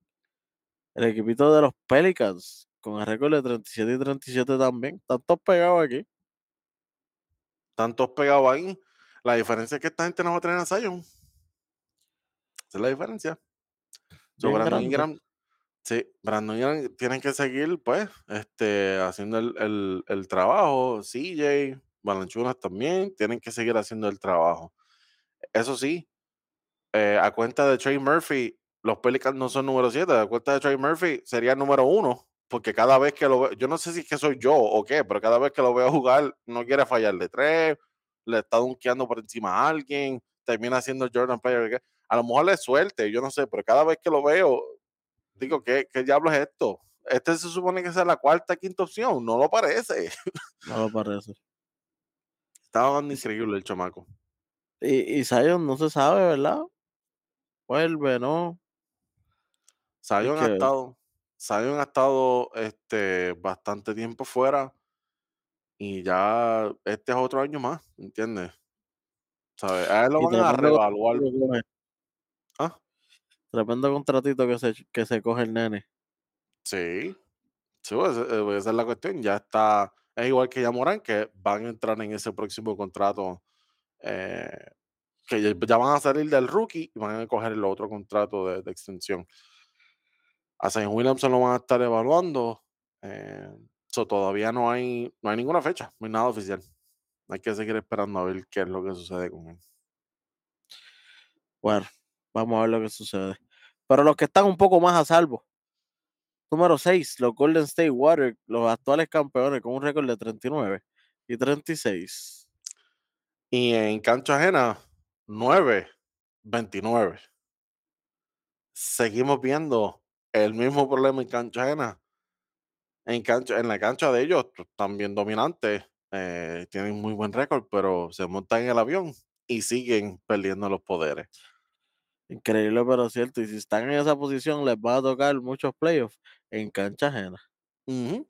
El equipito de los Pelicans. Con el récord de 37 y 37 también. Están todos pegados aquí. Están todos pegados ahí. La diferencia es que esta gente no va a tener a Zion. Esa es la diferencia. So, Brandon. Ingram, sí, Brandon Ingram tienen que seguir, pues, este, haciendo el, el- el trabajo. CJ, Balanchunas también tienen que seguir haciendo el trabajo. Eso sí, eh, a cuenta de Trey Murphy, los Pelicans no son número 7. A cuenta de Trey Murphy sería número 1. Porque cada vez que lo veo, yo no sé si es que soy yo o qué, pero cada vez que lo veo jugar, no quiere fallar de tres, le está dunkeando por encima a alguien, termina siendo Jordan Player. A lo mejor le suelte, yo no sé, pero cada vez que lo veo, digo, ¿qué, qué diablo es esto? Este se supone que sea la cuarta, quinta opción, no lo parece. No lo parece. Estaba dando increíble el chamaco. Y, y Zion no se sabe, ¿verdad? Vuelve, ¿no? Zion ha que- estado, Zion ha estado este, bastante tiempo fuera y ya este es otro año más, ¿entiendes? ¿Sabes? A él lo van a coge, Ah, Tremendo contratito que se, que se coge el nene. sí, sí, pues, eh, esa es la cuestión. Ya está, es igual que ya Morán, que van a entrar en ese próximo contrato, eh, que ya, van a salir del rookie y van a coger el otro contrato de, extensión. A St. Williamson lo van a estar evaluando. Eh, todavía no hay, no hay ninguna fecha, no hay nada oficial. Hay que seguir esperando a ver qué es lo que sucede con él. Bueno, vamos a ver lo que sucede. Pero los que están un poco más a salvo. Número 6, los Golden State Warriors, los actuales campeones con un récord de 39 y 36. Y en cancha ajena, 9, 29. Seguimos viendo el mismo problema en cancha ajena. En, cancha, en la cancha de ellos pues, bien dominantes, eh, tienen muy buen récord, pero se montan en el avión y siguen perdiendo los poderes. Increíble, pero cierto. Y si están en esa posición, les va a tocar muchos playoffs en cancha ajena. Ujú.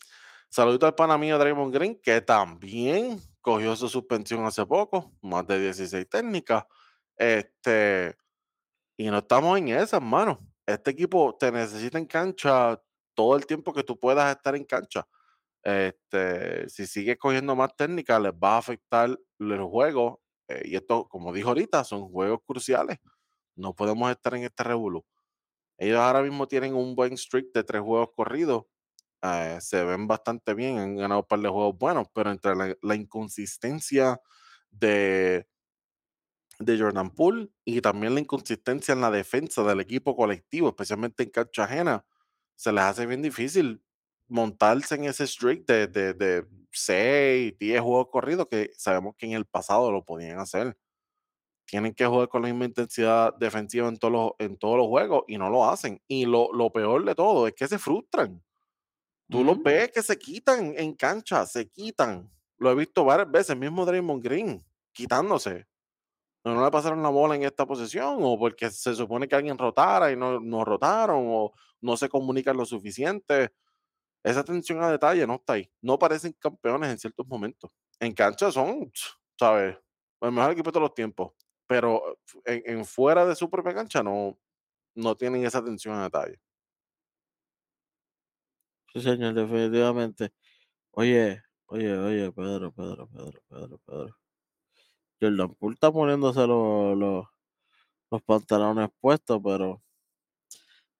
Saludito al pana Draymond Green, que también cogió su suspensión hace poco, más de 16 técnicas. Este, y no estamos en esa, hermano. Este equipo te necesita en cancha todo el tiempo que tú puedas estar en cancha. Este, si sigues cogiendo más técnicas, les va a afectar el juego. eh, y esto, como dijo ahorita, son juegos cruciales. No podemos estar en este revuelo. Ellos ahora mismo tienen un buen streak de tres juegos corridos. eh, se ven bastante bien, han ganado un par de juegos buenos, pero entre la, inconsistencia de, de Jordan Poole y también la inconsistencia en la defensa del equipo colectivo, especialmente en cancha ajena, se les hace bien difícil montarse en ese streak de, de, de 6, 10 juegos corridos que sabemos que en el pasado lo podían hacer. Tienen que jugar con la misma intensidad defensiva en todos los, en todos los juegos y no lo hacen. Y lo, lo peor de todo es que se frustran. Tú los Ujú. ves que se quitan en cancha, se quitan. Lo he visto varias veces, mismo Draymond Green, quitándose no le pasaron la bola en esta posición, o porque se supone que alguien rotara y no, no rotaron, o no se comunican lo suficiente. Esa atención a detalle no está ahí. No parecen campeones en ciertos momentos. En cancha son, ¿sabes? El mejor equipo de todos los tiempos. Pero en, en fuera de su propia cancha no, no tienen esa atención a detalle. Sí, señor, definitivamente. Oye, oye, oye, Pedro, Pedro, Pedro, Pedro, Pedro. Jordan Poole está poniéndose los, los, los pantalones puestos, pero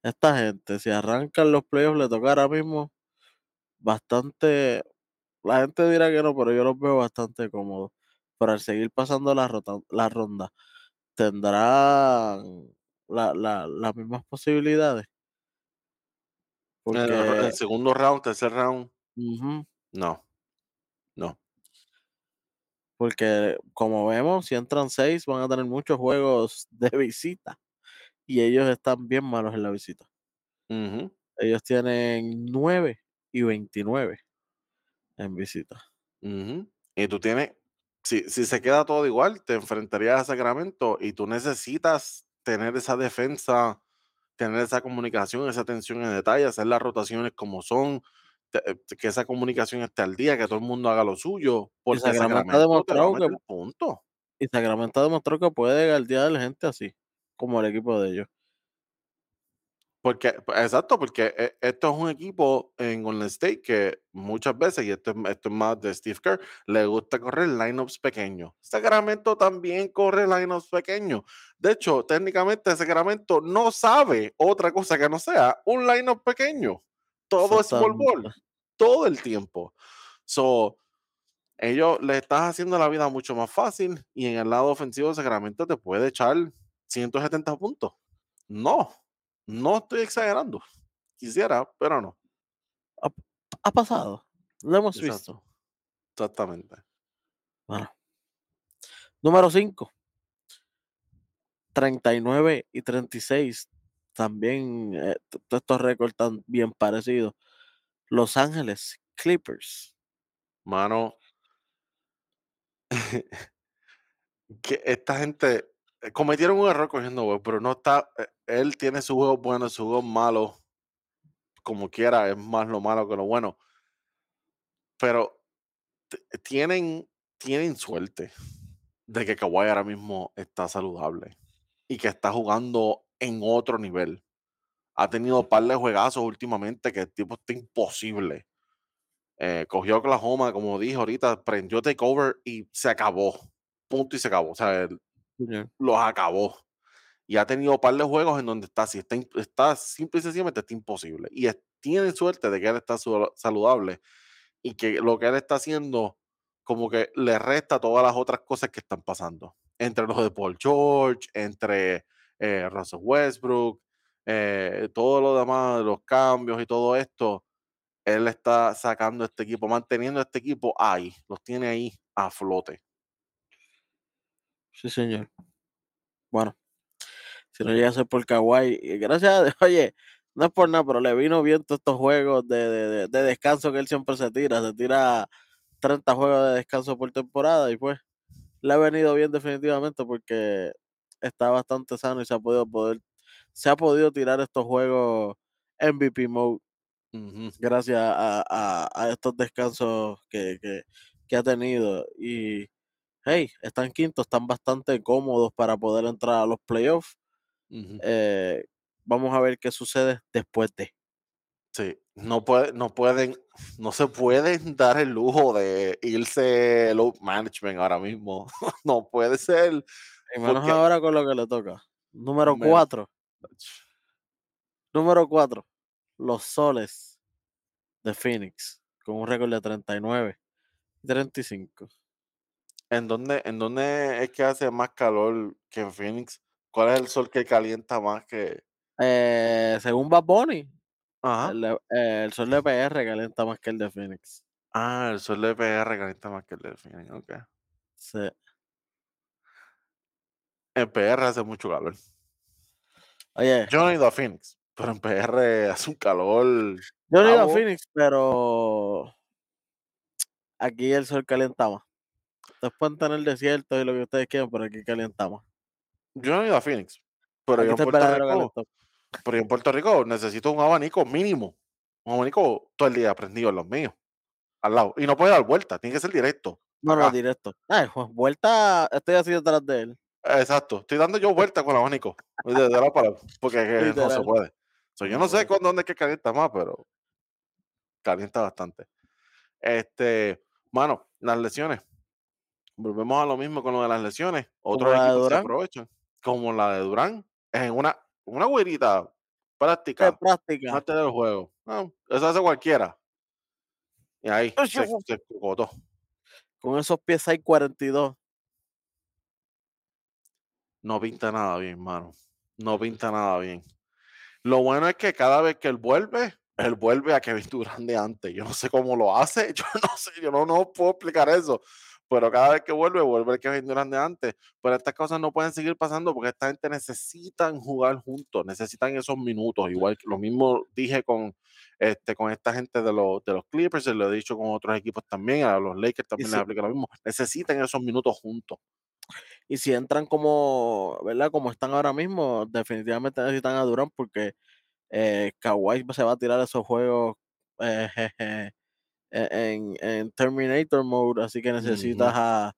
esta gente, si arrancan los playoffs, le toca ahora mismo bastante. La gente dirá que no, pero yo los veo bastante cómodos. Pero al seguir pasando la, rota- la ronda, tendrán la, la- las mismas posibilidades. En el, Porque, segundo round, tercer round, no, no. porque como vemos, si entran seis, van a tener muchos juegos de visita. Y ellos están bien malos en la visita. Ujú. Ellos tienen 9 y 29 en visita. Ujú. Y tú tienes, si, si se queda todo igual, te enfrentarías a Sacramento y tú necesitas tener esa defensa, tener esa comunicación, esa atención en detalle, hacer las rotaciones como son, eh, que esa comunicación esté al día, que todo el mundo haga lo suyo, porque Sacramento ha demostrado que puntos. y Sacramento ha demostrado que puede galdear gente así, como el equipo de ellos. Porque, exacto, porque e- esto es un equipo en Golden State que muchas veces, y esto es, esto es más de Steve Kerr, le gusta correr lineups pequeños. Sacramento también corre lineups pequeños. De hecho, técnicamente Sacramento no sabe otra cosa que no sea un lineup pequeño. Todo es ball ball, todo el tiempo. So, ellos le estás haciendo la vida mucho más fácil y en el lado ofensivo de Sacramento te puede echar 170 puntos. No, no estoy exagerando. Quisiera, pero no. Ha, ha pasado. Lo hemos visto. Exactamente. Bueno. Número 5. 39 y 36. También eh, estos récords están bien parecidos. Los Ángeles Clippers. Mano, que esta gente cometieron un error cogiendo juegos, pero no está. eh, Él tiene sus juegos buenos, sus juegos malos. Como quiera, es más lo malo que lo bueno. Pero t- tienen, tienen suerte de que Kawhi ahora mismo está saludable y que está jugando en otro nivel. Ha tenido par de juegazos últimamente que el tipo está imposible. Eh, cogió Oklahoma, como dije ahorita, prendió takeover y se acabó. Punto y se acabó. O sea, los acabó. Y ha tenido un par de juegos en donde está así, está, está simple y sencillamente está imposible. Y es- tiene suerte de que él está saludable y que lo que él está haciendo como que le resta todas las otras cosas que están pasando. Entre los de Paul George, entre eh, Russell Westbrook, eh, todo lo demás, los cambios y todo esto, él está sacando este equipo, manteniendo este equipo ahí, los tiene ahí a flote. Sí, señor. Bueno, si no llega a ser por Kawhi, y gracias a Dios, oye, no es por nada, pero le vino bien todos estos juegos de, de- de- de descanso que él siempre se tira. Se tira 30 juegos de descanso por temporada y pues le ha venido bien definitivamente porque está bastante sano y se ha podido poder, se ha podido tirar estos juegos MVP mode gracias a, a- a estos descansos que, que- que ha tenido. Y hey, están quintos, están bastante cómodos para poder entrar a los playoffs. Eh, vamos a ver qué sucede después de. Sí, no, puede, no pueden, no se pueden dar el lujo de irse load management ahora mismo. no puede ser. Y menos Porque, ahora con lo que le toca. Número menos, 4, Número 4. Los Soles de Phoenix, con un récord de 39 y 35. ¿En dónde, ¿En dónde es que hace más calor que en Phoenix? ¿Cuál es el sol que calienta más que...? Eh, según Bad Bunny, Ajá. el, de- eh, el sol de PR calienta más que el de Phoenix. Ah, el sol de PR calienta más que el de Phoenix, ok. Sí. En PR hace mucho calor. Oye, Yo no he ido a Phoenix, pero en PR hace un calor... yo no he ido a. Phoenix, pero aquí el sol calienta más. Pueden tener el desierto y lo que ustedes quieran, pero aquí calienta más. Yo no he ido a Phoenix, pero Aquí yo en Puerto Rico... Pero yo en Puerto Rico necesito un abanico mínimo. Un abanico todo el día prendido en los míos. Al lado. Y no puede dar vuelta, tiene que ser directo. No, no, acá. directo. Ay, vuelta, estoy así detrás de él. Exacto. Estoy dando yo vuelta con el abanico. De, de para lado, porque no se puede. So, yo No sé con dónde es que calienta más, pero calienta bastante. Este, mano, las lesiones. Volvemos a lo mismo con lo de las lesiones. Otros equipos se aprovechan. Como la de Durán. En una, una güerita práctica. práctica. antes del juego. Ah, eso hace cualquiera. Y ahí se, se. Con esos pies hay 42. No pinta nada bien, mano. No pinta nada bien. Lo bueno es que cada vez que él vuelve, él vuelve a Kevin Durant de antes. Yo no sé cómo lo hace, yo no sé, yo no, no puedo explicar eso. Pero cada vez que vuelve, vuelve el Kevin Durant de antes. Pero estas cosas no pueden seguir pasando porque esta gente necesitan jugar juntos, necesitan esos minutos. Igual que lo mismo dije con, este, con esta gente de los, de los Clippers, y lo he dicho con otros equipos también, a los Lakers también les aplica lo mismo. Necesitan esos minutos juntos. Y si entran como, ¿verdad? Como están ahora mismo, definitivamente necesitan a Durán porque eh, Kawhi se va a tirar esos juegos eh, jeje, e- en, en Terminator mode, así que necesitas a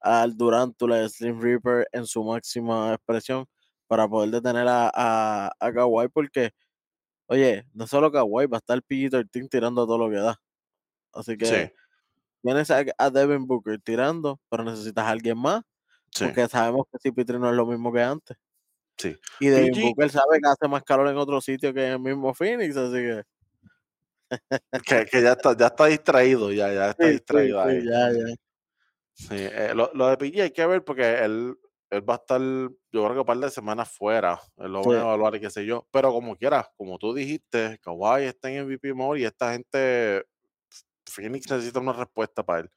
al Durantula Slim Reaper en su máxima expresión para poder detener a, a, a Kawhi porque, oye, no solo Kawhi, va a estar PG-13 tirando todo lo que da. Así que Sí, tienes a, a Devin Booker tirando, pero necesitas a alguien más sí, porque sabemos que CP3 no es lo mismo que antes. sí. Y Devin PG, Booker sabe que hace más calor en otro sitio que en el mismo Phoenix, así que que, que ya está, ya está distraído, ya, ya está sí, sí, distraído sí, ahí. ya, ya. Sí, eh, lo, lo de PG hay que ver porque él, él va a estar, yo creo que un par de semanas fuera. Él lo van a Sí. evaluar y qué sé yo. Pero como quiera, como tú dijiste, Kawhi está en MVP mode y esta gente, Phoenix necesita una respuesta para él.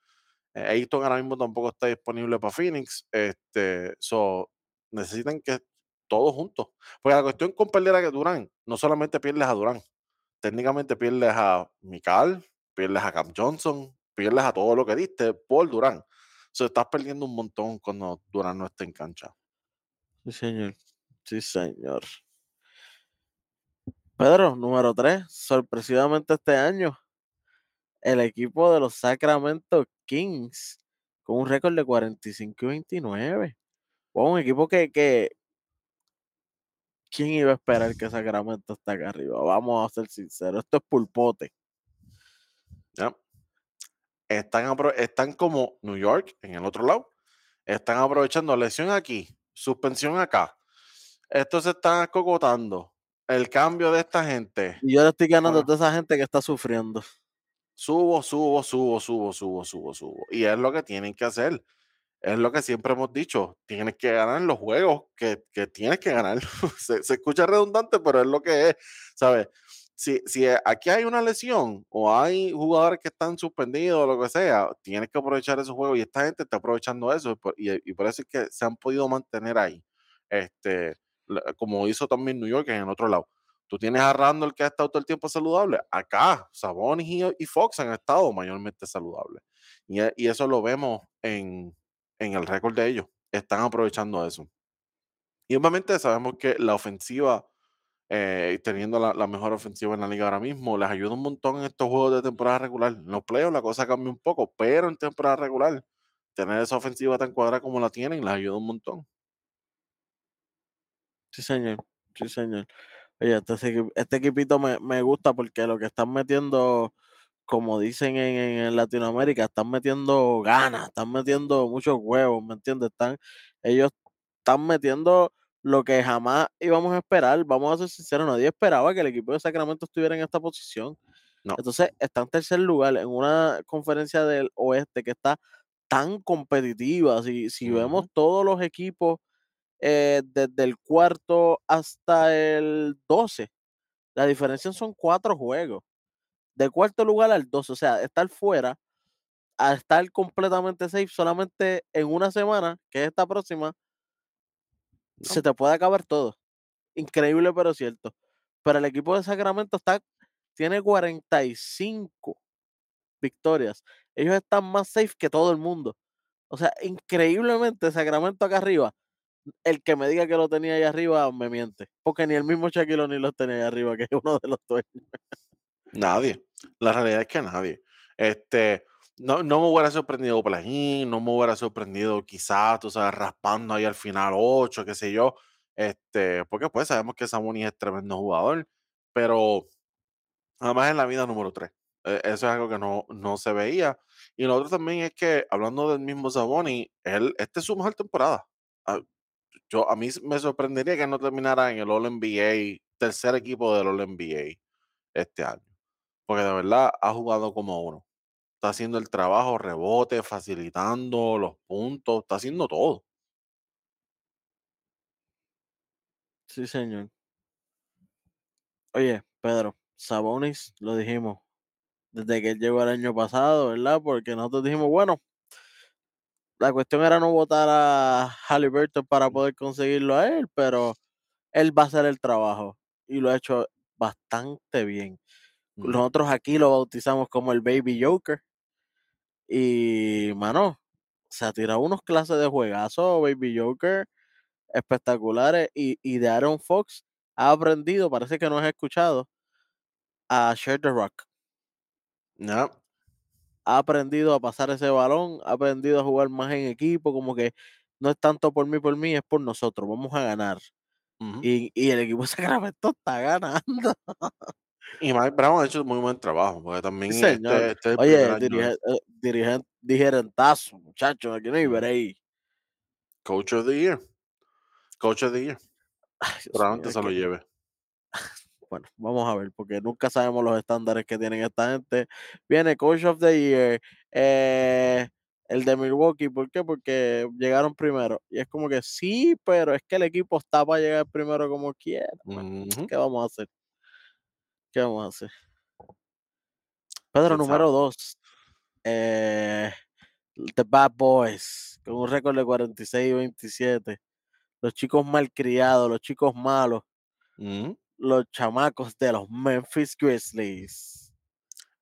Eh, Ayton ahora mismo tampoco está disponible para Phoenix. Este, so, necesitan que todos juntos. Porque la cuestión con perder a Durán, no solamente pierdes a Durán, técnicamente pierdes a Mikal, pierdes a Cam Johnson, pierdes a todo lo que diste por Durán. So, estás perdiendo un montón cuando Durán no está en cancha. Sí, señor. Sí, señor. Pedro, número 3, sorpresivamente este año, el equipo de los Sacramento Kings con un récord de 45 y 29. Wow, un equipo que, que ¿quién iba a esperar que Sacramento esté acá arriba? Vamos a ser sinceros, esto es pulpote. ¿ya? Están, están como New York en el otro lado. Están aprovechando lesión aquí, suspensión acá. Estos se están acocotando. El cambio de esta gente. Y yo le estoy ganando a toda esa gente que está sufriendo. Subo, subo, subo, subo, subo, subo, subo. Y es lo que tienen que hacer. Es lo que siempre hemos dicho. Tienes que ganar los juegos que, que tienes que ganar. se, se escucha redundante, pero es lo que es. ¿Sabes? Si, si aquí hay una lesión o hay jugadores que están suspendidos o lo que sea, tienes que aprovechar esos juegos y esta gente está aprovechando eso y por, y- y por eso es que se han podido mantener ahí. Este, como hizo también New York en el otro lado. Tú tienes a Randall que ha estado todo el tiempo saludable. Acá, Sabonis y, y Fox han estado mayormente saludables. Y, e- y eso lo vemos en, en el récord de ellos. Están aprovechando eso. Y obviamente sabemos que la ofensiva, eh, teniendo la, mejor ofensiva en la liga ahora mismo, les ayuda un montón en estos juegos de temporada regular. En los playoffs la cosa cambia un poco, pero en temporada regular, tener esa ofensiva tan cuadrada como la tienen, les ayuda un montón. Sí, señor. Sí, señor. Oye, este, este equipito me, me gusta porque lo que están metiendo, como dicen en, en Latinoamérica, están metiendo ganas, están metiendo muchos huevos, ¿me entiendes? Están, ellos están metiendo lo que jamás íbamos a esperar. Vamos a ser sinceros, nadie esperaba que el equipo de Sacramento estuviera en esta posición. No. Entonces, está en tercer lugar en una conferencia del oeste que está tan competitiva. Si, si vemos todos los equipos eh, desde el cuarto hasta el 12, la diferencia son cuatro juegos. De cuarto lugar al 12, o sea, estar fuera a estar completamente safe solamente en una semana, que es esta próxima, se te puede acabar todo. Increíble, pero cierto. Pero el equipo de Sacramento está, tiene 45 victorias. Ellos están más safe que todo el mundo. O sea, increíblemente, Sacramento acá arriba, el que me diga que lo tenía ahí arriba me miente. Porque ni el mismo Shaquille O'Neal lo tenía ahí arriba, que es uno de los dueños. Nadie. La realidad es que nadie. Este, no, no me hubiera sorprendido Plagin, no me hubiera sorprendido quizás, tú sabes, raspando ahí al final 8, qué sé yo. Este, porque pues sabemos que Sabonis es tremendo jugador, pero además en la vida número 3. Eso es algo que no, no se veía. Y lo otro también es que, hablando del mismo Sabonis, él, es su mejor temporada. Ah, Yo, a mí me sorprendería que no terminara en el All NBA, tercer equipo del All NBA este año. Porque de verdad ha jugado como uno. Está haciendo el trabajo, rebote, facilitando los puntos, está haciendo todo. Sí, señor. Oye, Pedro, Sabonis, lo dijimos, desde que él llegó el año pasado, ¿verdad? Porque nosotros dijimos, bueno, la cuestión era no votar a Halliburton para poder conseguirlo a él, pero él va a hacer el trabajo y lo ha hecho bastante bien. Nosotros aquí lo bautizamos como el Baby Joker y, mano, se ha tirado unos clases de juegazo, Baby Joker, espectaculares y, y de Aaron Fox ha aprendido, parece que no has escuchado, a Share the Rock. Ya, ha aprendido a pasar ese balón, ha aprendido a jugar más en equipo, como que no es tanto por mí, por mí, es por nosotros, vamos a ganar. Y, y el equipo de Sacramento está ganando. Y Mike Brown ha hecho muy buen trabajo, porque Sí, también señor. este, este es Oye, año de dirige, él. eh, dirigen- digerentazo, muchachos, aquí no hay Ujú. break. Coach of the Year. Coach of the Year. Probablemente se lo lleve. bueno, vamos a ver, porque nunca sabemos los estándares que tienen esta gente. Viene Coach of the Year, eh, el de Milwaukee, ¿por qué? Porque llegaron primero. Y es como que sí, pero es que el equipo está para llegar primero como quiera. Ujú. ¿qué vamos a hacer? ¿Qué vamos a hacer? Pedro número 2. Eh, The Bad Boys, con un récord de 46 y 27. Los chicos malcriados, los chicos malos, Ujú. los chamacos de los Memphis Grizzlies.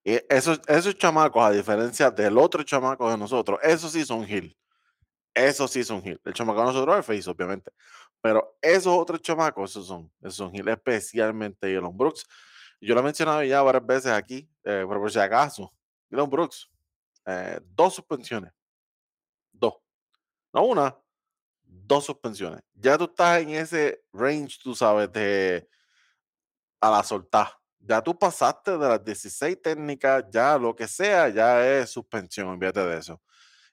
Y esos, esos chamacos, a diferencia del otro chamaco de nosotros, esos sí son Gil. Esos sí son Gil. El chamaco de nosotros es Face, obviamente. Pero esos otros chamacos, esos son, esos son Gil, especialmente Elon Brooks. Yo lo he mencionado ya varias veces aquí, eh, pero por si acaso, Elon Brooks, eh, dos suspensiones. Dos. No una, dos suspensiones. Ya tú estás en ese range, tú sabes, de a la soltar. Ya tú pasaste de las 16 técnicas, ya lo que sea, ya es suspensión, olvídate de eso.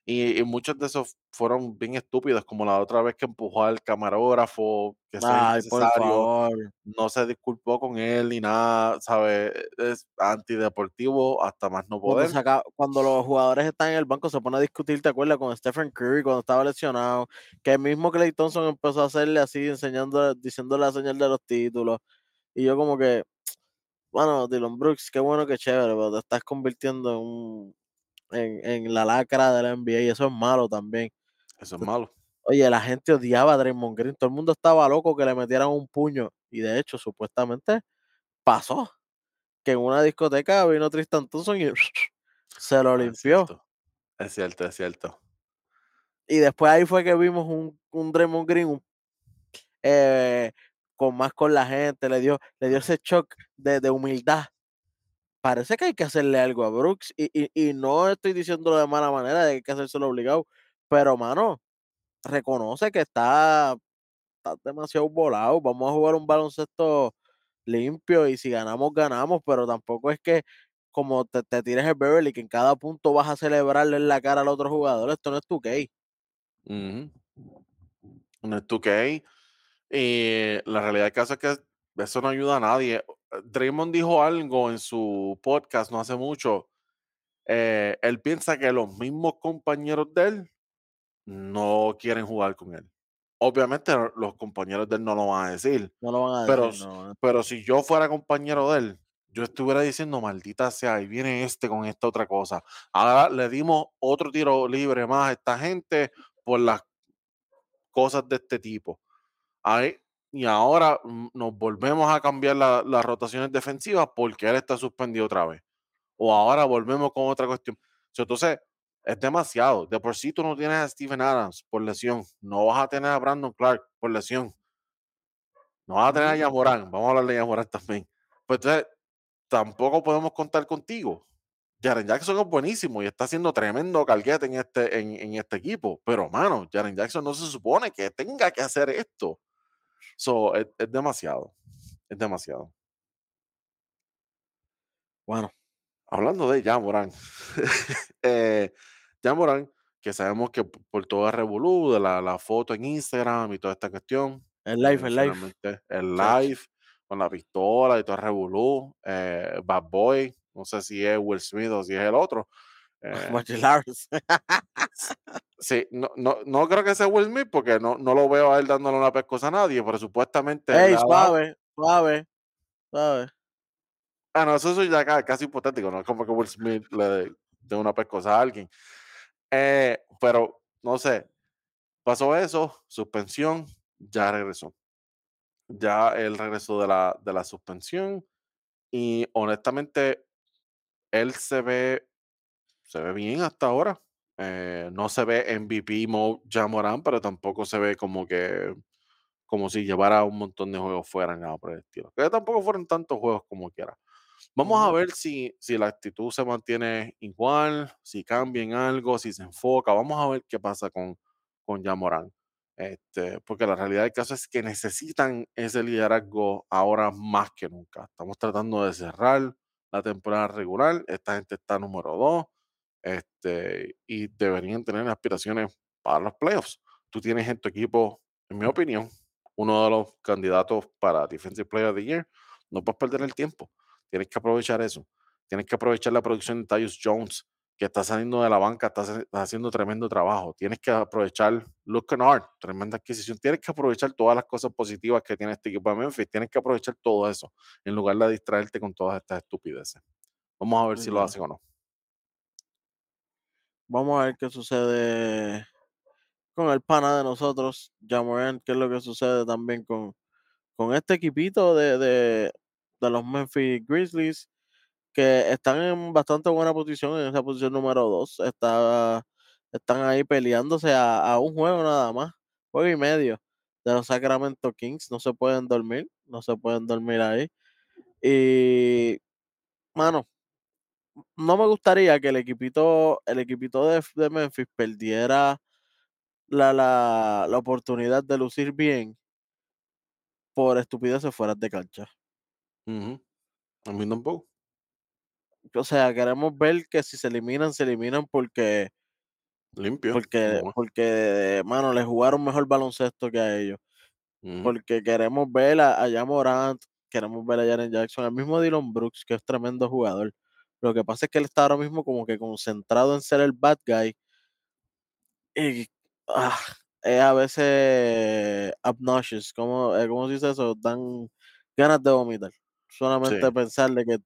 Y, y muchos de esos fueron bien estúpidos, como la otra vez que empujó al camarógrafo, que Ay, por favor. no se disculpó con él ni nada, ¿sabes? Es antideportivo hasta más no Cuando, poder. saca, cuando los jugadores están en el banco se pone a discutir, ¿te acuerdas? Con Stephen Curry cuando estaba lesionado, que el mismo Clay Thompson empezó a hacerle así, enseñando, diciéndole la señal de los títulos. Y yo como que, bueno, Dylan Brooks, qué bueno, qué chévere, pero te estás convirtiendo en, un, en, en la lacra de la NBA y eso es malo también. Eso es malo. Oye, la gente odiaba a Draymond Green, todo el mundo estaba loco que le metieran un puño. Y de hecho, supuestamente pasó, que en una discoteca vino Tristan Thompson y se lo Ah, limpió. Es cierto, es cierto. Y después ahí fue que vimos un, un Draymond Green un- eh, con más con la gente, le dio, le dio ese shock de, de humildad. Parece que hay que hacerle algo a Brooks y, y, y no estoy diciéndolo de mala manera, de que hay que hacérselo obligado, pero mano, reconoce que está, está demasiado volado, vamos a jugar un baloncesto limpio y si ganamos, ganamos, pero tampoco es que como te, te tires el Beverly, que en cada punto vas a celebrarle en la cara al otro jugador, esto no es tu case. Ujú. No es 2K. Y la realidad del caso es que eso no ayuda a nadie. Draymond dijo algo en su podcast no hace mucho. eh, él piensa que los mismos compañeros de él no quieren jugar con él. Obviamente lo- los compañeros de él no lo van a decir, No lo van a pero, decir, no. pero si yo fuera compañero de él, yo estuviera diciendo, maldita sea, ahí viene este con esta otra cosa. Ahora le dimos otro tiro libre más a esta gente por las cosas de este tipo. Ahí, y ahora mm, nos volvemos a cambiar la- las rotaciones defensivas porque él está suspendido otra vez. O ahora volvemos con otra cuestión. Entonces, es demasiado. De por sí tú no tienes a Steven Adams por lesión. No vas a tener a Brandon Clark por lesión. No vas a tener a. Yamorán. Vamos a hablar de Yamorán también. Pues entonces, tampoco podemos contar contigo. Jaren Jackson es buenísimo y está haciendo tremendo carguete en este, en, en este equipo. Pero, mano, Jaren Jackson no se supone que tenga que hacer esto. So, es, es demasiado. Es demasiado. Bueno, Hablando de Jamoran, eh, Jamoran, que sabemos que por todo el revolú de la, la foto en Instagram y toda esta cuestión, el live, el live. el live con la pistola y todo el revolú, eh, Bad Boy, no sé si es Will Smith o si es el otro. Eh, Lawrence. sí, no, no, no creo que sea Will Smith porque no, no lo veo a él dándole una pescosa a nadie, pero supuestamente Ey, suave, suave, suave. Ah, no, eso es ya ca- casi hipotético, no es como que Will Smith le dé una pescosa a alguien. Eh, pero no sé, pasó eso, suspensión, ya regresó. Ya él regresó de la, de la suspensión y honestamente él se ve, se ve bien hasta ahora. Eh, no se ve MVP mode Jamoran, pero tampoco se ve como que como si llevara un montón de juegos fuera, nada por el estilo. Que tampoco fueron tantos juegos como quiera. Vamos a ver si, si la actitud se mantiene igual, si cambia en algo, si se enfoca. Vamos a ver qué pasa con, con Yamorán. Este, porque la realidad del caso es que necesitan ese liderazgo ahora más que nunca. Estamos tratando de cerrar la temporada regular. Esta gente está número dos. Este, y deberían tener aspiraciones para los playoffs. Tú tienes en tu equipo, en mi opinión, uno de los candidatos para Defensive Player of the Year. No puedes perder el tiempo. Tienes que aprovechar eso. Tienes que aprovechar la producción de Tyus Jones, que está saliendo de la banca, está, haciendo tremendo trabajo. Tienes que aprovechar Luke Kennard, tremenda adquisición. Tienes que aprovechar todas las cosas positivas que tiene este equipo de Memphis. Tienes que aprovechar todo eso, en lugar de distraerte con todas estas estupideces. Vamos a ver si lo hacen o no. Vamos a ver qué sucede con el pana de nosotros, Jamoran, qué es lo que sucede también con, con este equipito de, de, de los Memphis Grizzlies, que están en bastante buena posición, en esa posición número 2. Está, están ahí peleándose a, a un juego nada más, juego y medio de los Sacramento Kings. No se pueden dormir, no se pueden dormir ahí. Y, mano, no me gustaría que el equipito, el equipito de, de Memphis perdiera la, la, la oportunidad de lucir bien por estupideces fuera de cancha. Ujú. A mí tampoco. O sea, queremos ver que si se eliminan, se eliminan porque, Limpio. porque, es. porque, mano, le jugaron mejor baloncesto que a ellos. Porque queremos ver a, a Morant, queremos ver a Jaren Jackson, al mismo Dylan Brooks, que es tremendo jugador. Lo que pasa es que él está ahora mismo como que concentrado en ser el bad guy. Y ah, es a veces obnoxious, como, eh, ¿cómo se dice eso? Dan ganas de vomitar. Solamente Sí. pensar de que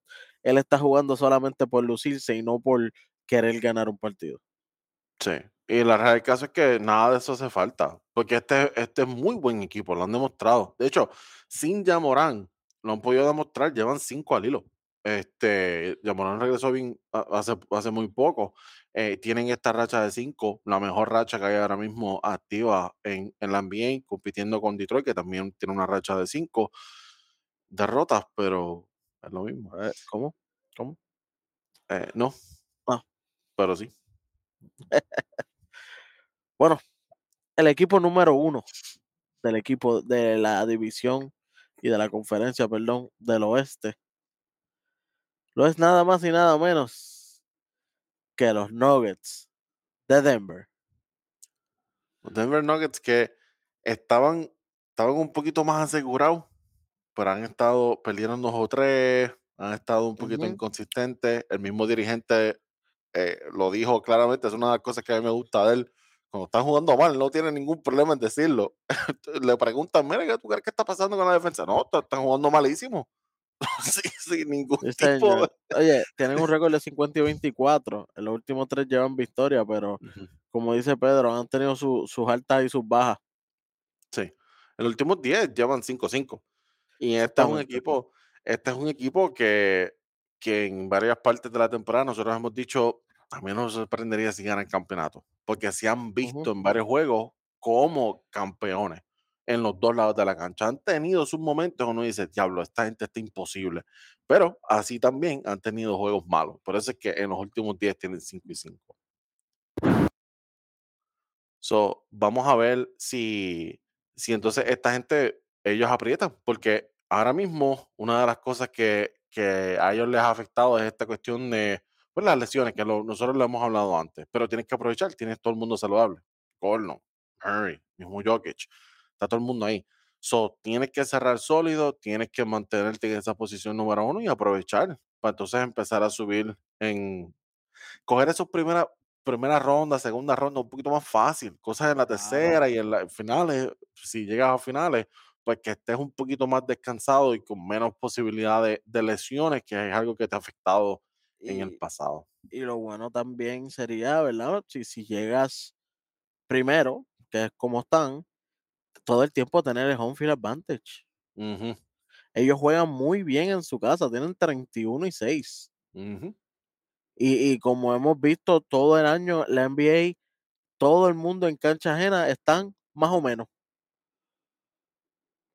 él está jugando solamente por lucirse y no por querer ganar un partido. Sí, y la realidad del caso es que nada de eso hace falta, porque este, este es muy buen equipo, lo han demostrado. De hecho, sin Yamorán, lo han podido demostrar, llevan cinco al hilo. Este, Yamorán regresó bien hace, hace muy poco. eh, tienen esta racha de cinco, la mejor racha que hay ahora mismo activa en, en la NBA, compitiendo con Detroit, que también tiene una racha de cinco derrotas, pero es lo mismo. Eh, ¿Cómo? ¿Cómo? Eh, no, Ah. pero sí. Bueno, el equipo número uno del equipo de la división y de la conferencia, perdón, del oeste. Lo es nada más y nada menos que los Nuggets de Denver. Los Denver Nuggets que estaban estaban un poquito más asegurados, pero han estado perdieron 2 o 3, han estado un poquito inconsistentes. El mismo dirigente, eh, lo dijo claramente, es una de las cosas que a mí me gusta de él. Cuando están jugando mal, no tiene ningún problema en decirlo. Le preguntan: "Mira, ¿qué tú crees que está pasando con la defensa?". "No, están jugando malísimo". Sí, sin ningún sí, tipo. Oye, tienen un récord de 50 y 24. En los últimos 3 llevan victoria, pero como dice Pedro, han tenido su sus altas y sus bajas. sí. En los últimos 10 llevan 5-5. Y este es un equipo este es un equipo que que en varias partes de la temporada nosotros hemos dicho: "A mí no me sorprendería si ganan campeonato", porque se han visto en varios juegos como campeones en los 2 lados de la cancha. Han tenido sus momentos, uno dice: "Diablo, esta gente está imposible", pero así también han tenido juegos malos. Por eso es que en los últimos 10 tienen 5 y 5. So, vamos a ver si, si entonces esta gente, ellos aprietan, porque ahora mismo una de las cosas que, que a ellos les ha afectado es esta cuestión de pues, las lesiones, que lo- nosotros lo hemos hablado antes, pero tienes que aprovechar, tienes todo el mundo saludable. Gordon, Murray, mismo Jokic, está todo el mundo ahí. So, tienes que cerrar sólido, tienes que mantenerte en esa posición número uno y aprovechar para entonces empezar a subir coger esos primera primera ronda, segunda ronda un poquito más fácil, cosas en la tercera y en las finales, si llegas a finales, pues que estés un poquito más descansado y con menos posibilidad de de lesiones, que es algo que te ha afectado en el Y pasado. y lo bueno también sería, ¿verdad? Si si llegas primero, que es como están, todo el tiempo tener el home field advantage. Ellos juegan muy bien en su casa, tienen 31 y 6. ujú, Y y como hemos visto todo el año, la NBA, todo el mundo en cancha ajena están más o menos.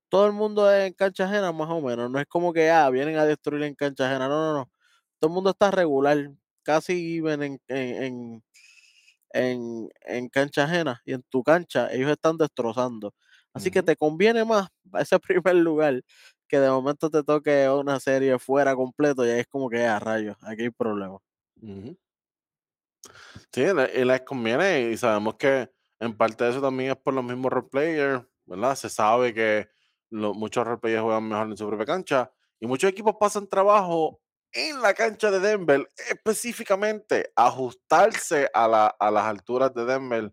Todo el mundo en cancha ajena más o menos. No es como que, ah, vienen a destruir en cancha ajena. No, no, no. Todo el mundo está regular, casi even en en en en en cancha ajena y en tu cancha ellos están destrozando. Así que te conviene más ese primer lugar que de momento te toque una serie fuera completo y ahí es como que, a rayos, aquí hay problema. ujú. Sí, le y les conviene, y sabemos que en parte de eso también es por los mismos role players, ¿verdad? Se sabe que muchos role players juegan mejor en su propia cancha, y muchos equipos pasan trabajo en la cancha de Denver, específicamente ajustarse a la a las alturas de Denver,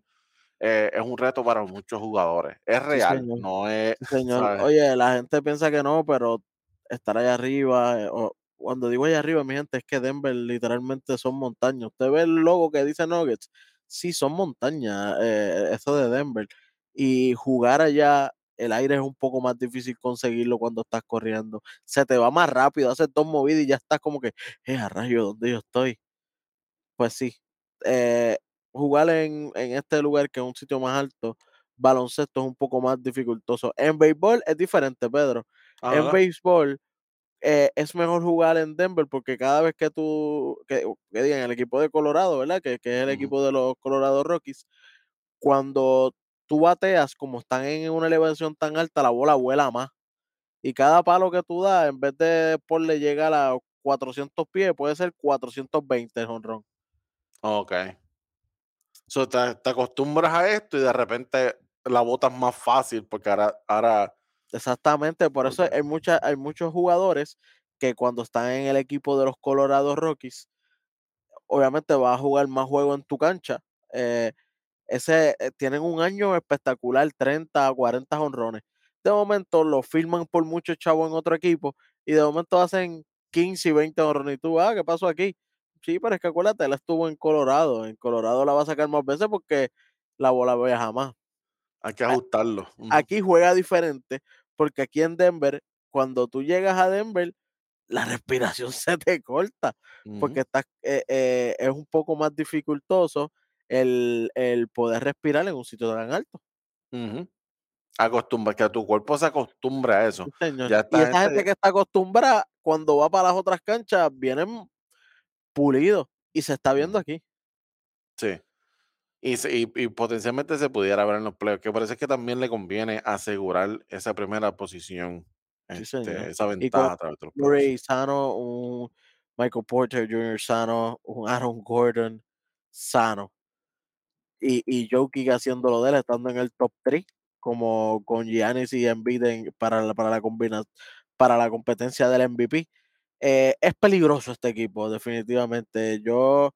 eh, es un reto para muchos jugadores. Es real, no es, Sí, señor. ¿sabes? Oye, la gente piensa que no, pero estar allá arriba, eh, o cuando digo allá arriba, mi gente, es que Denver literalmente son montañas. Usted ve el logo que dice Nuggets, sí, son montañas, eh, eso de Denver. Y jugar allá, el aire es un poco más difícil conseguirlo cuando estás corriendo. Se te va más rápido, haces dos movidas y ya estás como que, eh, a rayo, ¿dónde yo estoy? Pues sí, eh, jugar en en este lugar, que es un sitio más alto, baloncesto es un poco más dificultoso. En béisbol es diferente, Pedro. En béisbol, eh, es mejor jugar en Denver, porque cada vez que tú que que digan el equipo de Colorado, ¿verdad? Que que es el equipo de los Colorado Rockies, cuando tú bateas, como están en una elevación tan alta, la bola vuela más. Y cada palo que tú das, en vez de ponle llegar a 400 pies, puede ser 420 el jonrón. okey. So, te te acostumbras a esto y de repente la botas más fácil porque ahora ahora Exactamente, por eso hay mucha hay muchos jugadores que cuando están en el equipo de los Colorado Rockies, obviamente vas a jugar más juego en tu cancha. Eh, ese, eh, tienen un año espectacular, 30, 40 jonrones. De momento lo firman por mucho chavo en otro equipo y de momento hacen 15 y 20 jonrones. Y tú, ah, ¿qué pasó aquí? Sí, pero es que acuérdate, él estuvo en Colorado. En Colorado la va a sacar más veces porque la bola viaja más. Hay que ajustarlo. Aquí juega diferente, porque aquí en Denver, cuando tú llegas a Denver, la respiración se te corta, porque estás, eh, eh, es un poco más dificultoso el, el poder respirar en un sitio tan alto. ujú. Acostumbra que tu cuerpo se acostumbre a eso. Sí, señor. Ya Y esta esa gente gente que está acostumbrada, cuando va para las otras canchas, vienen pulidos y se está viendo aquí. sí. Y y y potencialmente se pudiera ver en los playoffs, que es que también le conviene asegurar esa primera posición, Sí, este, esa ventaja a través de los playoffs. Sano, un Michael Porter Jr. sano, un Aaron Gordon sano. Y y Jokic haciendo lo de él, estando en el top 3 como con Giannis y Embiid en- para, la, para, la combina, para la competencia del MVP. Eh, es peligroso este equipo, definitivamente. Yo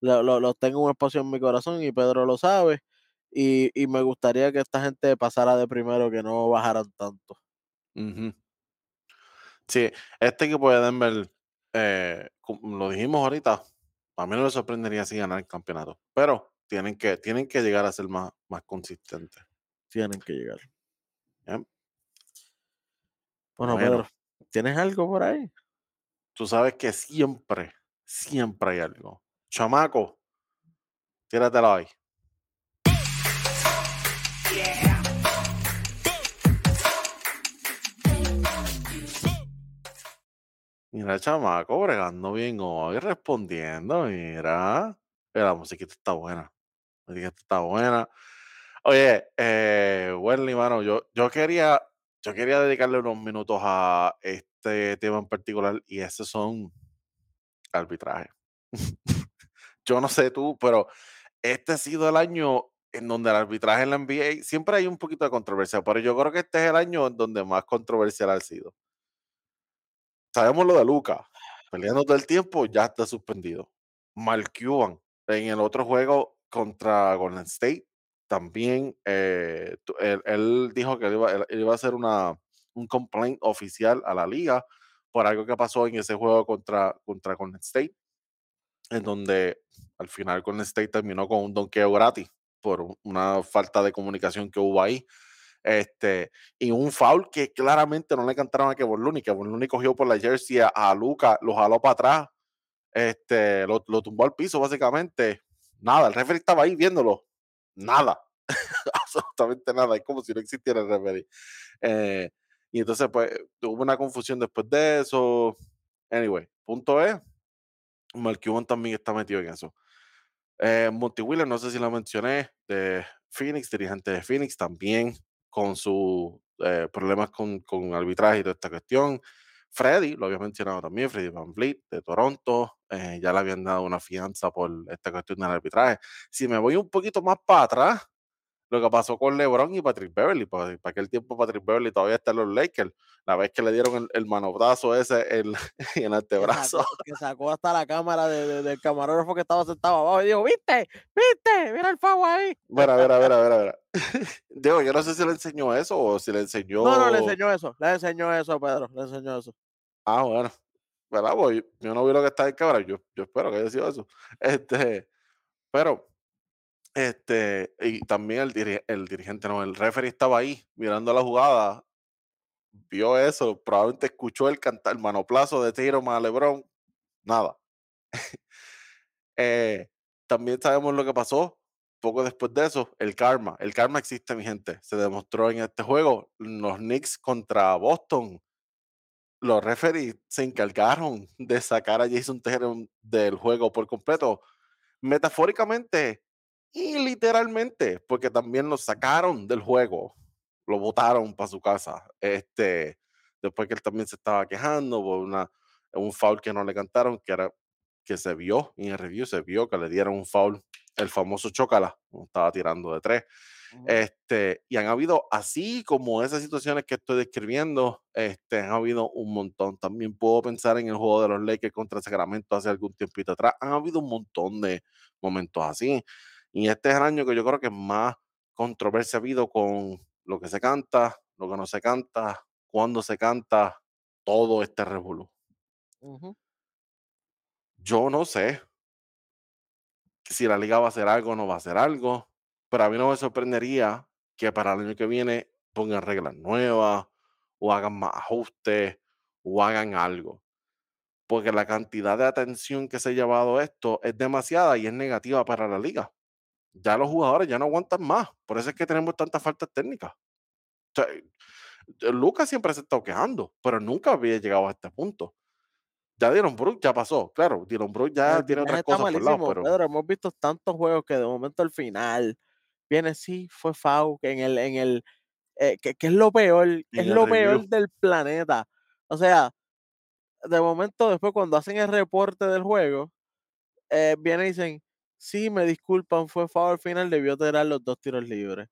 lo, lo- lo tengo un espacio en mi corazón y Pedro lo sabe. Y, y me gustaría que esta gente pasara de primero, que no bajaran tanto. Sí, este equipo de Denver, eh, lo dijimos ahorita, a mí no me sorprendería si ganar el campeonato, pero tienen que, tienen que llegar a ser más, más consistentes. Tienen que llegar. Bueno. Pedro, ¿tienes algo por ahí? Tú sabes que siempre, siempre hay algo. Chamaco, tíratelo ahí. Mira, chamaco, bregando bien hoy, respondiendo, mira. Mira, la musiquita está buena. La musiquita está buena. Oye, eh, Wendy, mano, yo, yo quería, yo quería dedicarle unos minutos a este tema en particular y ese son arbitraje. yo no sé tú, pero este ha sido el año en donde el arbitraje en la NBA siempre hay un poquito de controversia, pero yo creo que este es el año en donde más controversial ha sido. Sabemos lo de Luca, peleando todo el tiempo, ya está suspendido. Mark Cuban, en el otro juego contra Golden State, también eh, él, dijo que iba a hacer una, un complaint oficial a la liga por algo que pasó en ese juego contra, contra Golden State, en donde al final Golden State terminó con un donqueo gratis por un- una falta de comunicación que hubo ahí. Este, y un foul que claramente no le cantaron a Kevin Looney. Kevin Looney cogió por la jersey a, a Luca, lo jaló para atrás, este, lo, lo tumbó al piso básicamente. Nada, el referee estaba ahí viéndolo. Nada, absolutamente nada. Es como si no existiera el referee. Eh, y entonces, pues, hubo una confusión después de eso. Anyway, punto es, Cuban también está metido en eso. Eh, Monty Williams, no sé si lo mencioné, de Phoenix, dirigente de Phoenix, también con sus eh, problemas con, con arbitraje y toda esta cuestión. Freddy, lo había mencionado también, Freddy Van Vliet de Toronto, eh, ya le habían dado una fianza por esta cuestión del arbitraje. Si me voy un poquito más para atrás, lo que pasó con LeBron y Patrick Beverly, para, para aquel tiempo Patrick Beverly todavía está en los Lakers, la vez que le dieron el, el manotazo ese en, el Que antebrazo. sacó, que sacó hasta la cámara de, de- del camarógrafo que estaba sentado abajo y dijo, ¿viste? ¿Viste? Mira el favo ahí. Mira, mira, mira, mira, mira. Digo, yo no sé si le enseñó eso o si le enseñó. No, no, le enseñó eso. Le enseñó eso, Pedro. Le enseñó eso. Ah, bueno. ¿Verdad? Pues yo no vi lo que está en cámara. Yo, yo espero que haya sido eso. Este, pero, este, y también el, diri- el dirigente, no, el referee estaba ahí mirando la jugada, vio eso, probablemente escuchó el cantar, el manoplazo de tiro a LeBron. Nada. Eh, también sabemos lo que pasó poco después de eso, el karma. El karma existe, mi gente. Se demostró en este juego. Los Knicks contra Boston. Los referees se encargaron de sacar a Jason Tatum del juego por completo. Metafóricamente y literalmente, porque también lo sacaron del juego. Lo botaron para su casa. Este, después que él también se estaba quejando por una, un foul que no le cantaron, que era que se vio en el review, se vio que le dieron un foul, el famoso chocala, estaba tirando de tres. Este, y han habido, así como esas situaciones que estoy describiendo, este, han habido un montón. También puedo pensar en el juego de los Lakers contra Sacramento hace algún tiempito atrás. Han habido un montón de momentos así. Y este es el año que yo creo que más controversia ha habido con lo que se canta, lo que no se canta, cuándo se canta, todo este revolú. Yo no sé si la liga va a hacer algo o no va a hacer algo, pero a mí no me sorprendería que para el año que viene pongan reglas nuevas o hagan más ajustes o hagan algo. Porque la cantidad de atención que se ha llevado esto es demasiada y es negativa para la liga. Ya los jugadores ya no aguantan más. Por eso es que tenemos tantas faltas técnicas. O sea, eh, Lucas siempre se ha estado quejando, pero nunca había llegado a este punto. Ya Dylan Brooks ya pasó, claro. Dylan Brooks El ya tiene otras cosas por lado, pero Pedro. Hemos visto tantos juegos que de momento al final viene, sí, fue foul, que en el, en el, eh, que, que es lo peor, es lo review. peor del planeta. O sea, de momento después cuando hacen el reporte del juego, eh, vienen y dicen, sí, me disculpan, fue al final, debió tirar los dos tiros libres.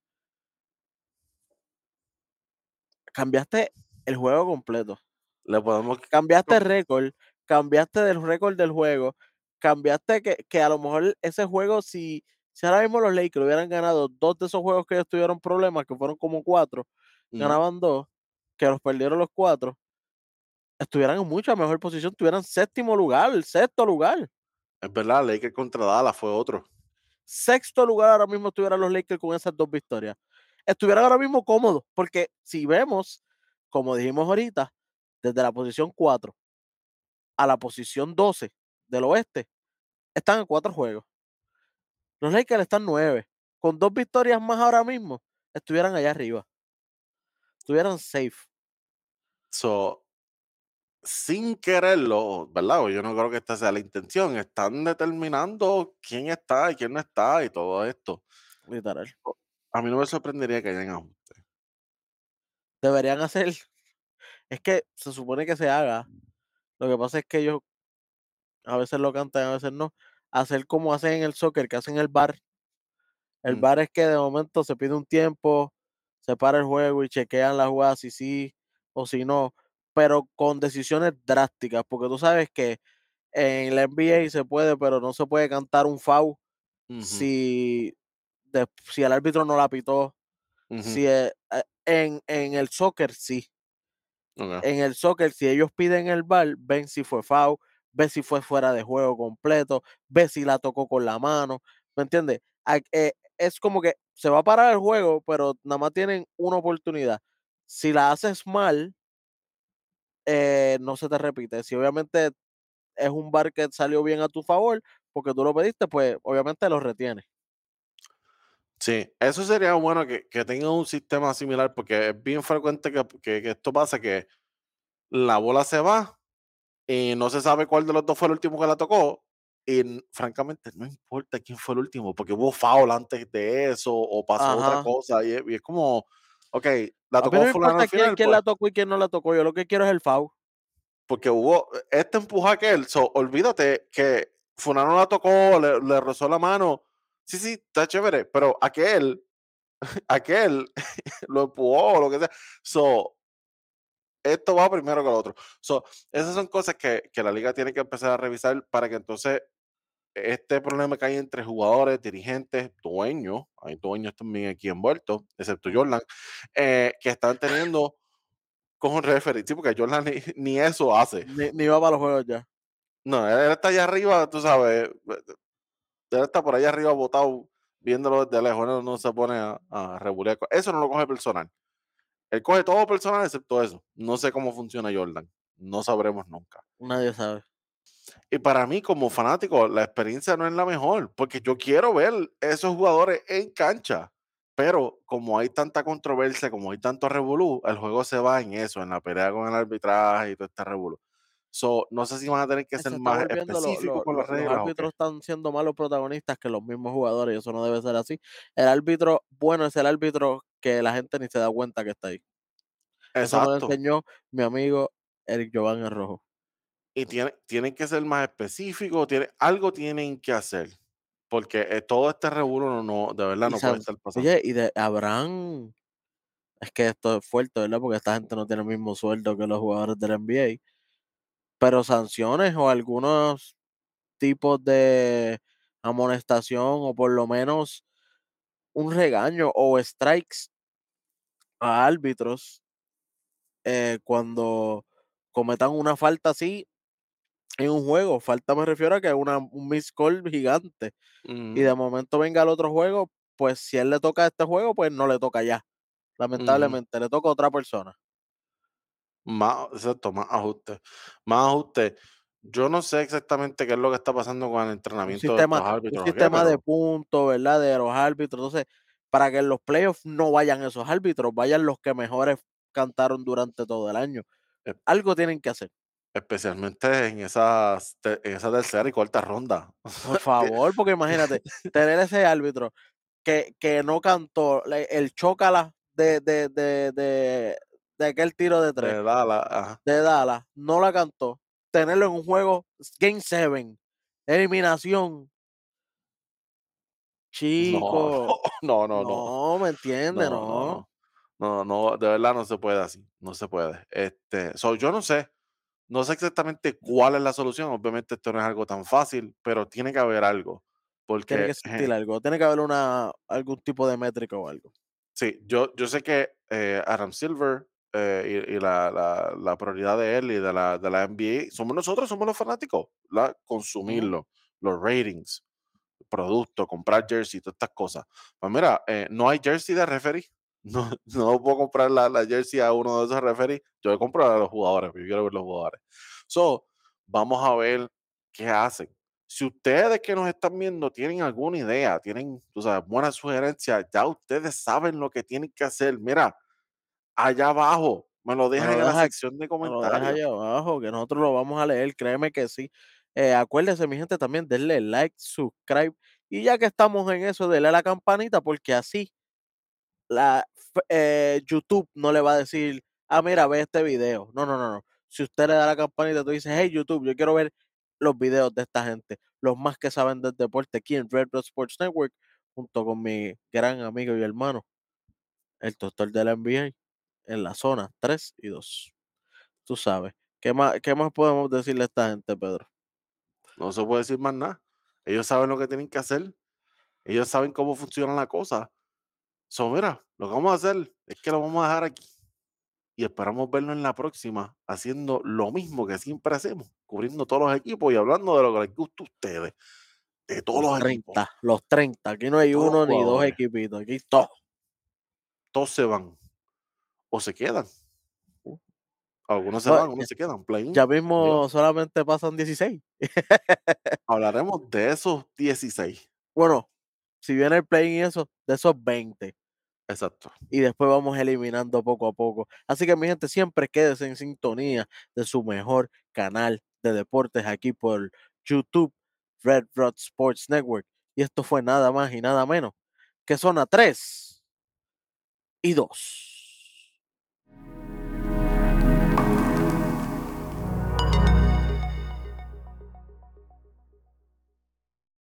cambiaste el juego completo. Le podemos Cambiaste récord, cambiaste del récord del juego, cambiaste que, que a lo mejor ese juego, si, si ahora mismo los Lakers hubieran ganado dos de esos juegos que ellos tuvieron problemas, que fueron como cuatro, ganaban dos, que los perdieron los cuatro, estuvieran en mucha mejor posición, tuvieran séptimo lugar, el sexto lugar. Es verdad, Lakers contra Dallas fue otro. Sexto lugar ahora mismo estuvieran los Lakers con esas dos victorias. Estuvieran ahora mismo cómodos, porque si vemos, como dijimos ahorita, desde la posición 4 a la posición 12 del oeste, están en cuatro juegos. Los Lakers están nueve. Con dos victorias más ahora mismo, estuvieran allá arriba. Estuvieran safe. So, sin quererlo, ¿verdad? Yo no creo que esta sea la intención. Están determinando quién está y quién no está y todo esto. Literal. A mí no me sorprendería que hayan ajustes. Deberían hacer. Es que se supone que se haga. Lo que pasa es que ellos a veces lo cantan, a veces no. Hacer como hacen en el soccer, que hacen el bar. El Mm. bar es que de momento se pide un tiempo, se para el juego y chequean la jugada si sí o si no, pero con decisiones drásticas, porque tú sabes que en la NBA se puede, pero no se puede cantar un foul si, de- si el árbitro no la pitó. Si eh, eh, en, en el soccer sí. En el soccer, si ellos piden el bar, ven si fue foul, ven si fue fuera de juego completo, ven si la tocó con la mano, ¿me entiendes? Eh, es como que se va a parar el juego, pero nada más tienen una oportunidad. Si la haces mal, eh, no se te repite. Si obviamente es un bar que salió bien a tu favor, porque tú lo pediste, pues obviamente lo retienes. Sí, eso sería bueno que, que tengan un sistema similar porque es bien frecuente que, que- que esto pasa, que la bola se va y no se sabe cuál de los dos fue el último que la tocó y francamente no importa quién fue el último porque hubo foul antes de eso o pasó otra Ajá. cosa y y es como, ok, la A mí tocó no fulano al quién, final, quién pues, la tocó y quién no la tocó. Yo lo que quiero es el foul. porque hubo, este empujó a aquel, so, olvídate que fulano la tocó, le, le rozó la mano, sí, sí, está chévere, pero aquel, aquel lo empujó o lo que sea, so, esto va primero que lo otro. So, esas son cosas que, que la liga tiene que empezar a revisar para que entonces este problema que hay entre jugadores, dirigentes, dueños, hay dueños también aquí envueltos, excepto Jordan, eh, que están teniendo con un referee. Sí, porque Jordan ni, ni eso hace. Ni, ni va para los juegos ya. No, él está allá arriba, tú sabes, él está por allá arriba botado viéndolo desde lejos, él no, no se pone a, a regular. Eso no lo coge personal. Él coge todo personal excepto eso. No sé cómo funciona Jordan. No sabremos nunca. Nadie sabe. Y para mí, como fanático, la experiencia no es la mejor, porque yo quiero ver esos jugadores en cancha. Pero como hay tanta controversia, como hay tanto revolú, el juego se va en eso, en la pelea con el arbitraje y todo este revolú. So, no sé si van a tener que Se ser más lo- específicos lo- con las los reglas. ¿o qué? árbitros están siendo más los protagonistas que los mismos jugadores y eso no debe ser así. El árbitro bueno es el árbitro que la gente ni se da cuenta que está ahí. Eso me lo Exacto. enseñó mi amigo Eric Giovanni Rojo. Y tiene, tienen que ser más específicos, tiene, algo tienen que hacer. Porque eh, todo este revuelo no, no, de verdad no puede estar pasando. Oye, y de Abraham, es que esto es fuerte, ¿verdad? Porque esta gente no tiene el mismo sueldo que los jugadores del NBA. Pero sanciones o algunos tipos de amonestación o por lo menos un regaño o strikes a árbitros eh, cuando cometan una falta así en un juego. Falta me refiero a que es una, un miss call gigante. Y Ujú, de momento venga el otro juego, pues si a él le toca este juego, pues no le toca ya. Lamentablemente, le toca a otra persona. Más, exacto, más ajustes. Más ajustes. Yo no sé exactamente qué es lo que está pasando con el Un entrenamiento de sistema, un árbitros, ¿o qué? sistema de puntos, ¿verdad? De los árbitros. Entonces, para que en los playoffs no vayan esos árbitros, vayan los que mejores cantaron durante todo el año. eh, Algo tienen que hacer. Especialmente en esas, en esa tercera y cuarta ronda. Por favor, porque imagínate, tener ese árbitro que, que no cantó el chócala de, de, de, de, de aquel tiro de tres De Dallas, ajá. de Dallas, no la cantó. Tenerlo en un juego Game 7, eliminación. Chico, no, no, no. no, me entiende, No, no, no. no. No, no, de verdad no se puede así, no se puede. Este, so, yo no sé, no sé exactamente cuál es la solución. Obviamente esto no es algo tan fácil, pero tiene que haber algo, Tiene que porque existir algo, tiene que haber una algún tipo de métrica o algo. Sí, yo, yo sé que eh, Adam Silver eh, y, y la, la- la prioridad de él y de la, de la NBA somos nosotros, somos los fanáticos, la, consumirlo, los ratings, producto, comprar jersey, todas estas cosas. Pues mira, eh, no hay jersey de referee. No, no puedo comprar la, la jersey a uno de esos referees. Yo voy a comprar a los jugadores, yo quiero ver los jugadores. So, vamos a ver qué hacen. Si ustedes que nos están viendo tienen alguna idea, tienen, tú sabes, buena sugerencia, ya ustedes saben lo que tienen que hacer. Mira, allá abajo, me lo Me dejan lo en la sección de me lo deja comentarios. ahí abajo, que nosotros lo vamos a leer, créeme que sí. Eh, acuérdense, mi gente, también denle like, subscribe, y ya que estamos en eso, denle a la campanita, porque así la eh, YouTube no le va a decir: "Ah, mira, ve este video". No, no, no, no. Si usted le da la campanita, tú dices: "Hey, YouTube, yo quiero ver los videos de esta gente, los más que saben del deporte aquí en Red Sports Network", junto con mi gran amigo y hermano, el doctor de la NBA, en la zona 3 y 2. Tú sabes. ¿Qué más qué más podemos decirle a esta gente, Pedro? No se puede decir más nada. Ellos saben lo que tienen que hacer. Ellos saben cómo funciona la cosa. So, mira, lo que vamos a hacer es que lo vamos a dejar aquí y esperamos verlo en la próxima haciendo lo mismo que siempre hacemos, cubriendo todos los equipos y hablando de lo que les gusta a ustedes, de todos Los los equipos, 30, los 30. Aquí no hay todos uno ni 2 jugadores, equipitos, aquí todos. todos se van o se quedan. Algunos se van, ya unos se quedan. Ya mismo solamente pasan 16. Hablaremos de esos 16. Bueno, si viene el play-in y eso, de esos 20, Exacto. y después vamos eliminando poco a poco. Así que mi gente, siempre quédese en sintonía de su mejor canal de deportes aquí por YouTube, Red Rod Sports Network. Y esto fue nada más y nada menos que Zona 3 y 2.